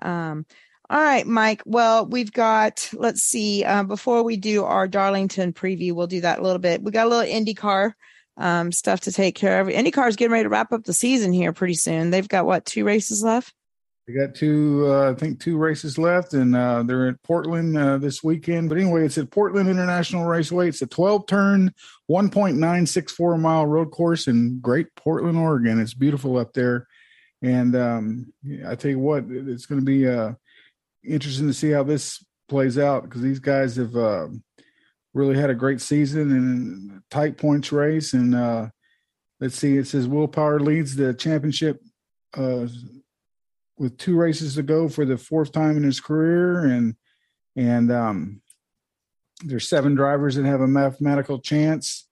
um, all right, Mike. Well, we've got, let's see, uh, before we do our Darlington preview, we'll do that a little bit. We got a little IndyCar um, stuff to take care of. IndyCar is getting ready to wrap up the season here pretty soon. They've got what, two races left? They got two, uh, I think, two races left, and uh, they're at Portland uh, this weekend. But anyway, it's at Portland International Raceway. It's a 12 turn, 1.964 mile road course in Great Portland, Oregon. It's beautiful up there. And um, I tell you what, it's going to be uh, interesting to see how this plays out because these guys have uh, really had a great season and tight points race. And uh, let's see, it says Will Power leads the championship uh, with two races to go for the fourth time in his career, and and um, there's seven drivers that have a mathematical chance.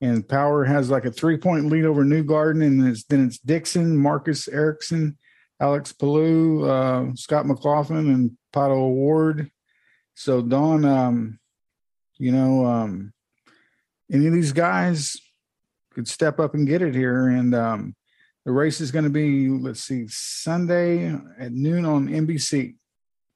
And Power has like a three point lead over Newgarden, and it's, then it's Dixon, Marcus Ericsson, Alex Palou, uh, Scott McLaughlin, and Pato O'Ward. So Don, um, you know, um, any of these guys could step up and get it here, and um, the race is going to be, let's see, Sunday at noon on NBC.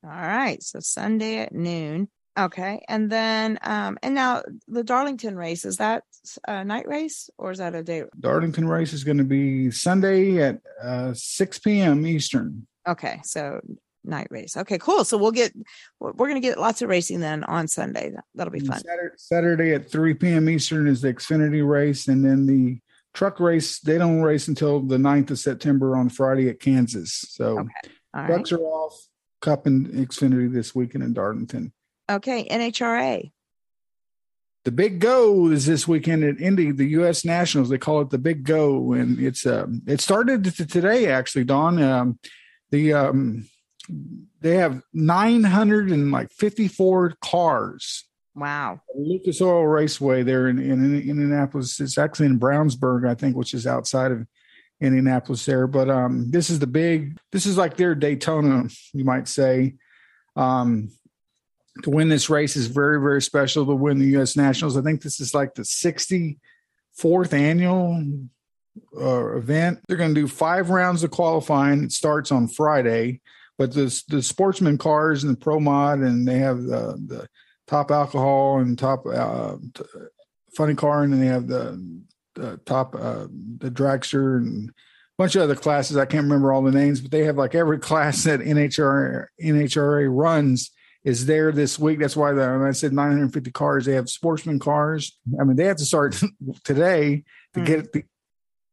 All right. So Sunday at noon. Okay. And then, um, and now the Darlington race, is that a night race or is that a day? Darlington race is going to be Sunday at uh, 6 p.m. Eastern. Okay. So night race. Okay, cool. So we'll get, we're going to get lots of racing then on Sunday. That- That'll be fun. Saturday, Saturday at 3 p.m. Eastern is the Xfinity race. And then the truck race, they don't race until the 9th of September on Friday at Kansas. So right. trucks are off. Cup and Xfinity this weekend in Darlington. Okay. NHRA. The Big Go is this weekend at Indy, the U.S. Nationals. They call it the Big Go, and it's uh, it started t- today actually. Don, um, the um, they have 900 and like 54 cars. Wow. Lucas Oil Raceway there in, in, in Indianapolis. It's actually in Brownsburg, I think, which is outside of Indianapolis there. But um, this is the big, this is like their Daytona, you might say. Um, to win this race is very, very special to win the U.S. Nationals. I think this is like the 64th annual uh, event. They're going to do five rounds of qualifying. It starts on Friday, but the the sportsman cars and the pro mod, and they have the the top alcohol and top uh, t- funny car, and then they have the the top uh, the dragster and a bunch of other classes. I can't remember all the names, but they have like every class that NHRA NHRA runs is there this week. That's why the, I said 950 cars, they have sportsman cars. I mean, they have to start today to get the,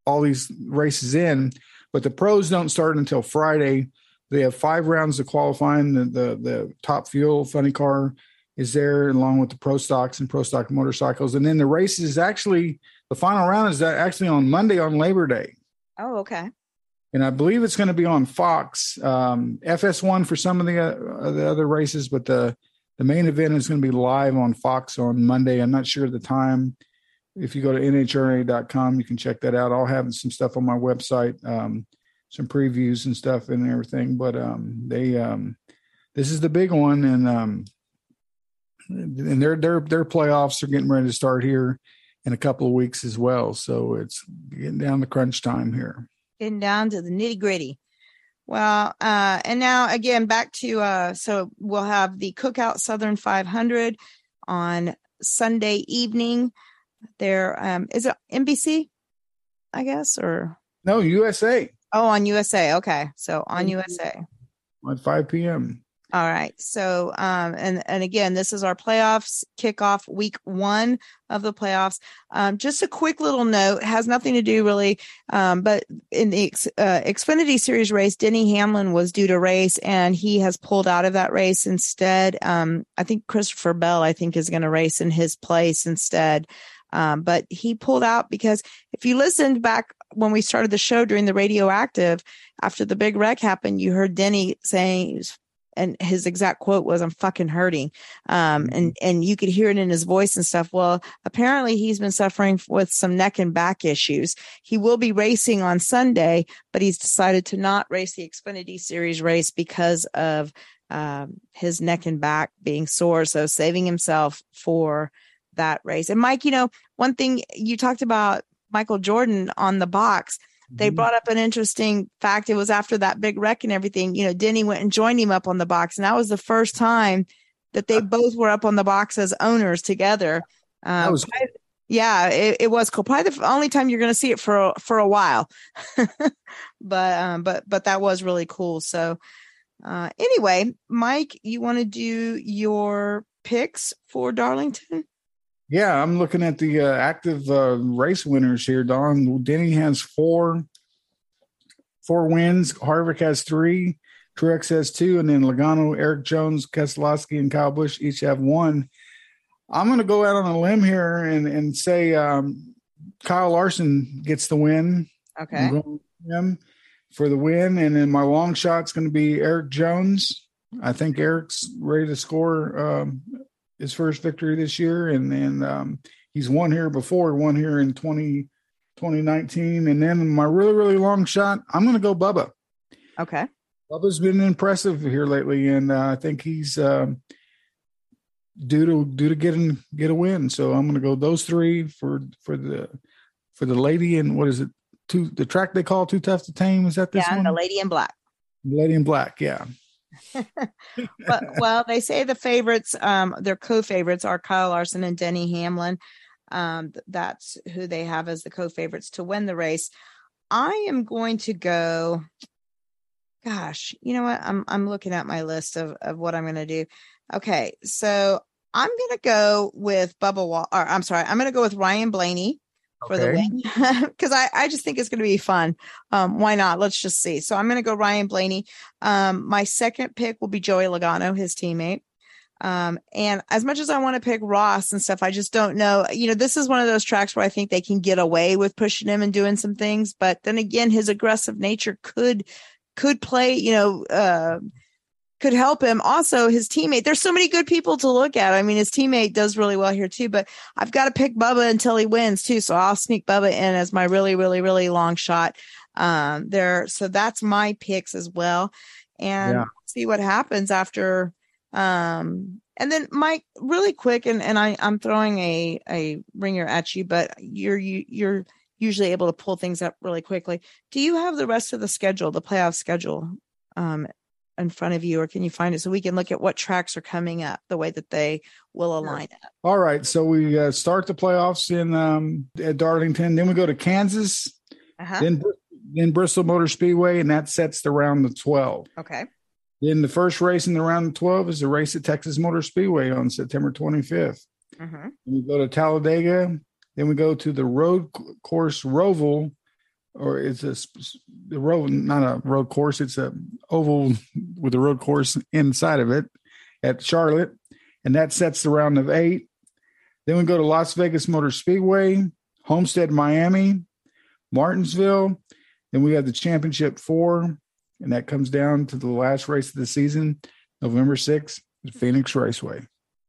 all these races in, but the pros don't start until Friday. They have five rounds of qualifying. The the, the top fuel funny car is there along with the pro stocks and pro stock motorcycles, and then the race is actually the final round is actually on Monday on Labor Day Oh, okay. and I believe it's going to be on Fox. Um, FS1 for some of the uh, the other races, but the the main event is going to be live on Fox on Monday. I'm not sure the time. If you go to nhra.com, you can check that out. I'll have some stuff on my website, um, some previews and stuff and everything. But um, they um, this is the big one, and um, and their their their playoffs are getting ready to start here in a couple of weeks as well. So it's getting down to crunch time here. Getting down to the nitty gritty. Well, uh, and now again back to uh, so we'll have the Cookout Southern 500 on Sunday evening. There um, is it NBC, I guess, or No, USA oh on USA. Okay, so on USA. at 5 p.m. All right. So, um, and and again, this is our playoffs kickoff week one of the playoffs. Um, just a quick little note has nothing to do really, um, but in the uh, Xfinity Series race, Denny Hamlin was due to race, and he has pulled out of that race instead. Um, I think Christopher Bell, I think, is going to race in his place instead. Um, but he pulled out because if you listened back when we started the show during the radioactive after the big wreck happened, you heard Denny saying and his exact quote was i'm fucking hurting. Um and and you could hear it in his voice and stuff. Well apparently he's been suffering with some neck and back issues. He will be racing on sunday but he's decided to not race the xfinity series race because of um his neck and back being sore so saving himself for that race. And mike you know one thing you talked about michael jordan on the box they brought up an interesting fact. It was after that big wreck and everything. You know, Denny went and joined him up on the box, and that was the first time that they both were up on the box as owners together. Um, was probably- yeah, it, it was cool. Probably the only time you're going to see it for a- for a while, but um, but but that was really cool. So uh, anyway, Mike, you want to do your picks for Darlington? Yeah, I'm looking at the uh, active uh, race winners here. Don Denny has four, four wins. Harvick has three. Truex has two, and then Logano, Erik Jones, Keselowski, and Kyle Busch each have one. I'm going to go out on a limb here and and say um, Kyle Larson gets the win. Okay. I'm going with him for the win, and then my long shot's going to be Erik Jones. I think Erik's ready to score um, his first victory this year, and then um, he's won here before, won here in 20, 2019, and then my really really long shot, I'm going to go Bubba. Okay. Bubba's been impressive here lately, and uh, I think he's um, due to due to getting get a win. So I'm going to go those three for for the for the lady and what is it? Too the track they call too tough to tame. Is that this yeah, one? the lady in black. Lady in black. Yeah. but well, they say the favorites, um, their co-favorites are Kyle Larson and Denny Hamlin. Um, that's who they have as the co-favorites to win the race. I am going to go. Gosh, you know what? I'm I'm looking at my list of of what I'm going to do. Okay, so I'm going to go with Bubba. Wall, or I'm sorry, I'm going to go with Ryan Blaney for the win because I, I just think it's going to be fun. Um, why not? Let's just see. So I'm going to go Ryan Blaney. Um, my second pick will be Joey Logano, his teammate. Um, and as much as I want to pick Ross and stuff, I just don't know. You know, this is one of those tracks where I think they can get away with pushing him and doing some things. But then again, his aggressive nature could could play. You know, uh, could help him. Also, his teammate. There's so many good people to look at. I mean, his teammate does really well here too. But I've got to pick Bubba until he wins too. So I'll sneak Bubba in as my really, really, really long shot um, there. So that's my picks as well, and Yeah. see what happens after. Um, and then Mike, really quick, and and I I'm throwing a a ringer at you, but you're you you're usually able to pull things up really quickly. Do you have the rest of the schedule, the playoff schedule, um, in front of you, or can you find it so we can look at what tracks are coming up, the way that they will align up? All right, so we uh, start the playoffs in um, at Darlington. Then we go to Kansas, Uh-huh. then then Bristol Motor Speedway, and that sets the round of twelve. Okay. Then the first race in the round of twelve is the race at Texas Motor Speedway on September twenty fifth. Mm-hmm. We go to Talladega. Then we go to the road course Roval, or it's a the road, not a road course. It's a oval with a road course inside of it at Charlotte, and that sets the round of eight. Then we go to Las Vegas Motor Speedway, Homestead, Miami, Martinsville. Then we have the Championship Four, and that comes down to the last race of the season, November sixth, Phoenix Raceway.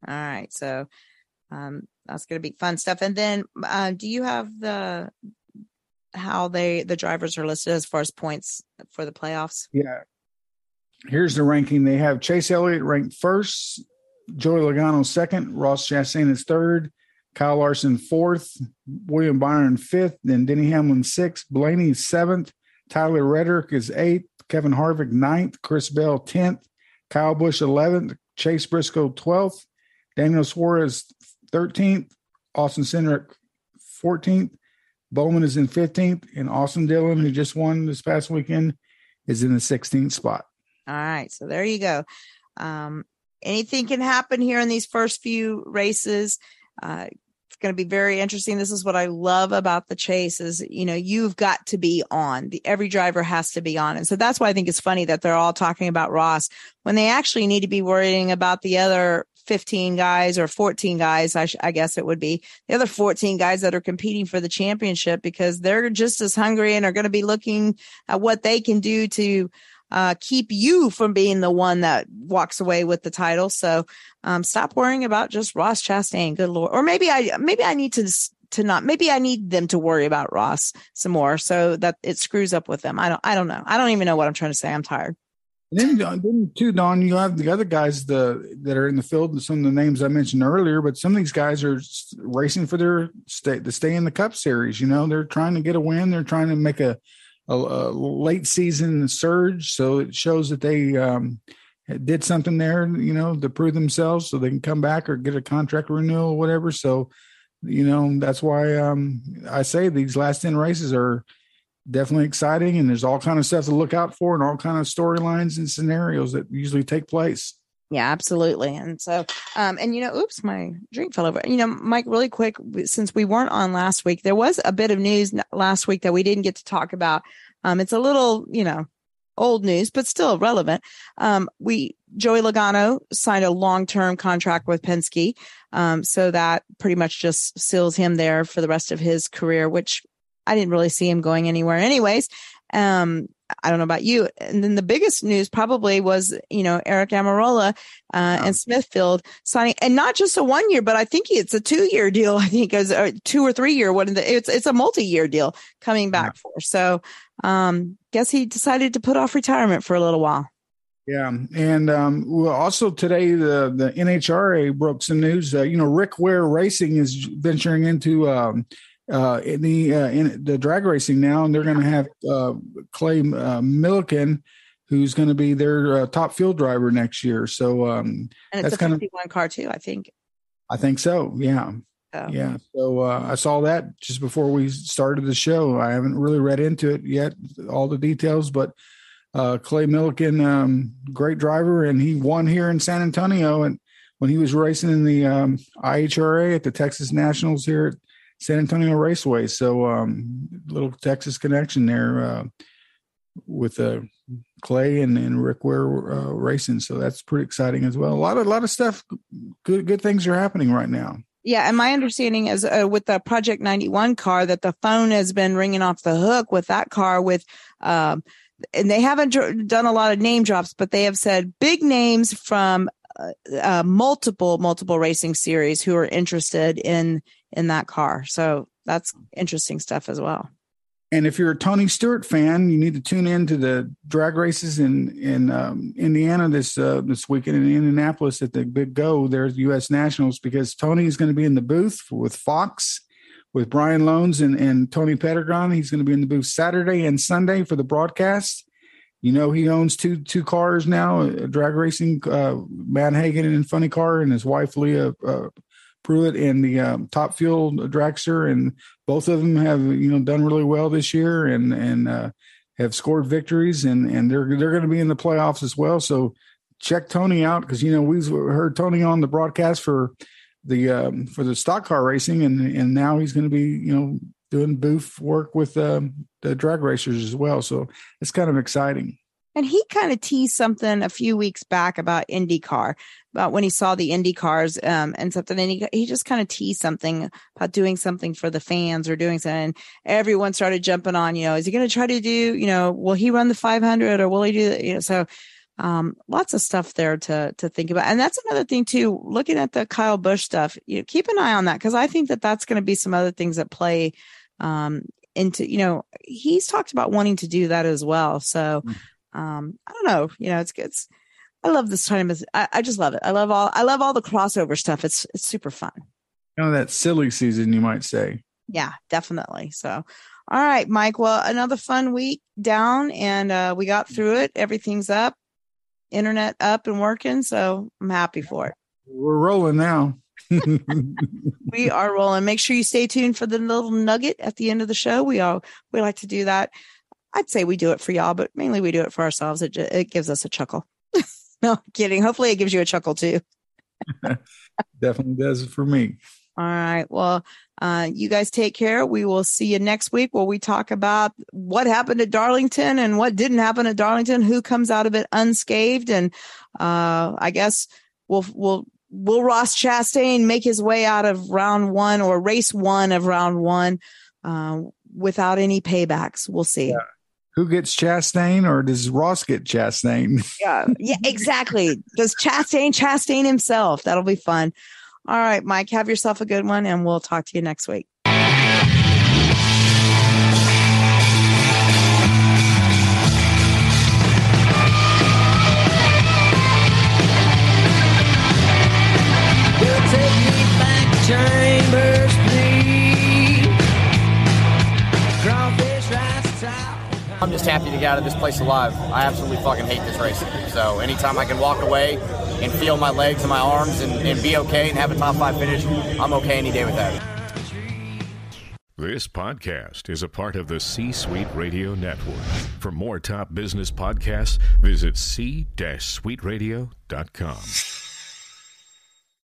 All right. So um, that's going to be fun stuff. And then uh, do you have the how they the drivers are listed as far as points for the playoffs? Yeah. Here's the ranking. They have Chase Elliott ranked first, Joey Logano second, Ross Chastain is third, Kyle Larson fourth, William Byron fifth, then Denny Hamlin sixth, Blaney seventh, Tyler Reddick is eighth, Kevin Harvick ninth, Chris Bell tenth, Kyle Busch eleventh, Chase Briscoe twelfth, Daniel Suarez thirteenth, Austin Cindric fourteenth, Bowman is in fifteenth, and Austin Dillon, who just won this past weekend, is in the sixteenth spot. All right. So there you go. Um, anything can happen here in these first few races. Uh, it's going to be very interesting. This is what I love about the chase is, you know, you've got to be on the, every driver has to be on. And so that's why I think it's funny that they're all talking about Ross when they actually need to be worrying about the other 15 guys or 14 guys. I, sh- I guess it would be the other 14 guys that are competing for the championship because they're just as hungry and are going to be looking at what they can do to, uh, keep you from being the one that walks away with the title. So um, stop worrying about just Ross Chastain. Good lord, or maybe I maybe I need to to not maybe I need them to worry about Ross some more so that it screws up with them. I don't I don't know. I don't even know what I'm trying to say. I'm tired. Then, uh, then too, Don, you have the other guys the that are in the field, and some of the names I mentioned earlier. But some of these guys are racing for their stay to stay in the Cup Series. You know, they're trying to get a win. They're trying to make a a, a late season surge, so it shows that they um, did something there. You know, to prove themselves, so they can come back or get a contract renewal or whatever. So, you know, that's why um, I say these last ten races are definitely exciting and there's all kind of stuff to look out for and all kind of storylines and scenarios that usually take place Yeah, absolutely. And so, um, and you know, oops, my drink fell over. You know, Mike, really quick, since we weren't on last week, there was a bit of news last week that we didn't get to talk about. Um, it's a little, you know, old news, but still relevant. Um, we, Joey Logano signed a long-term contract with Penske. Um, so that pretty much just seals him there for the rest of his career, which I didn't really see him going anywhere anyways. Um, I don't know about you. And then the biggest news probably was, you know, Aric Almirola, uh, and Smithfield signing, and not just a one year, but I think it's a two year deal. I think is a two or three year one. of the- It's, it's a multi year deal coming back for. So, um, guess he decided to put off retirement for a little while. yeah and um also today the the nhra broke some news uh, you know rick ware racing is venturing into um uh in the uh in the drag racing now and they're going to have uh clay uh, Millican who's going to be their uh, top fuel driver next year so um And it's that's a kind of 51 car too, I think. I think so. Yeah. Yeah. So uh, I saw that just before we started the show. I haven't really read into it yet, all the details, but uh, Clay Millican, um, great driver, and he won here in San Antonio. And when he was racing in the um, IHRA at the Texas Nationals here at San Antonio Raceway. So um, little Texas connection there uh, with uh, Clay and, and Rick Ware uh, racing. So that's pretty exciting as well. A lot of, lot of stuff, good, good things are happening right now. Yeah, and my understanding is uh, with the Project 91 car that the phone has been ringing off the hook with that car with um, and they haven't done a lot of name drops, but they have said big names from uh, uh, multiple multiple racing series who are interested in in that car. So that's interesting stuff as well. And if you're a Tony Stewart fan, you need to tune in to the drag races in in um, Indiana this uh, this weekend in Indianapolis at the Big Go. There's U.S. Nationals because Tony is going to be in the booth with Fox with Brian Lohnes and, and Tony Pedregon. He's going to be in the booth Saturday and Sunday for the broadcast. You know, he owns two two cars now, drag racing, uh, Hagan and Funny Car, and his wife Leah uh, Pruett and the um, Top Fuel dragster, and both of them have you know done really well this year and and uh, have scored victories, and and they're they're going to be in the playoffs as well. So check Tony out because you know we've heard Tony on the broadcast for the um, for the stock car racing, and and now he's going to be you know doing booth work with um, the drag racers as well. So it's kind of exciting. And he kind of teased something a few weeks back about IndyCar, about when he saw the Indy cars um, and something. And he, he just kind of teased something about doing something for the fans or doing something. And everyone started jumping on, you know, is he going to try to do, you know, will he run the 500 or will he do, you know, so um, lots of stuff there to to think about. And that's another thing too. Looking at the Kyle Busch stuff, you know, keep an eye on that because I think that that's going to be some other things that play um, into. You know, he's talked about wanting to do that as well. So um, I don't know. You know, it's it's. I love this time. Of, I, I just love it. I love all. I love all the crossover stuff. It's it's super fun. You know that silly season, you might say. Yeah, definitely. So, all right, Mike. Well, another fun week down, and uh, we got through it. Everything's up, internet up and working. So I'm happy for it. We're rolling now. we are rolling. Make sure you stay tuned for the little nugget at the end of the show. We all we like to do that. I'd say we do it for y'all, but mainly we do it for ourselves. It it gives us a chuckle. no kidding. Hopefully, it gives you a chuckle too. Definitely does it for me. All right. Well, uh, you guys take care. We will see you next week where we talk about what happened at Darlington and what didn't happen at Darlington, who comes out of it unscathed. And, uh, I guess we'll, we'll, will Ross Chastain make his way out of round one or race one of round one, uh, without any paybacks? We'll see. Yeah. Who gets Chastain or does Ross get Chastain? Yeah. Yeah, exactly. does Chastain Chastain himself? That'll be fun. All right, Mike, have yourself a good one and we'll talk to you next week. I'm just happy to get out of this place alive. I absolutely fucking hate this race. So anytime I can walk away and feel my legs and my arms and, and be okay and have a top five finish, I'm okay any day with that. This podcast is a part of the C Suite Radio Network. For more top business podcasts, visit c-suiteradio.com.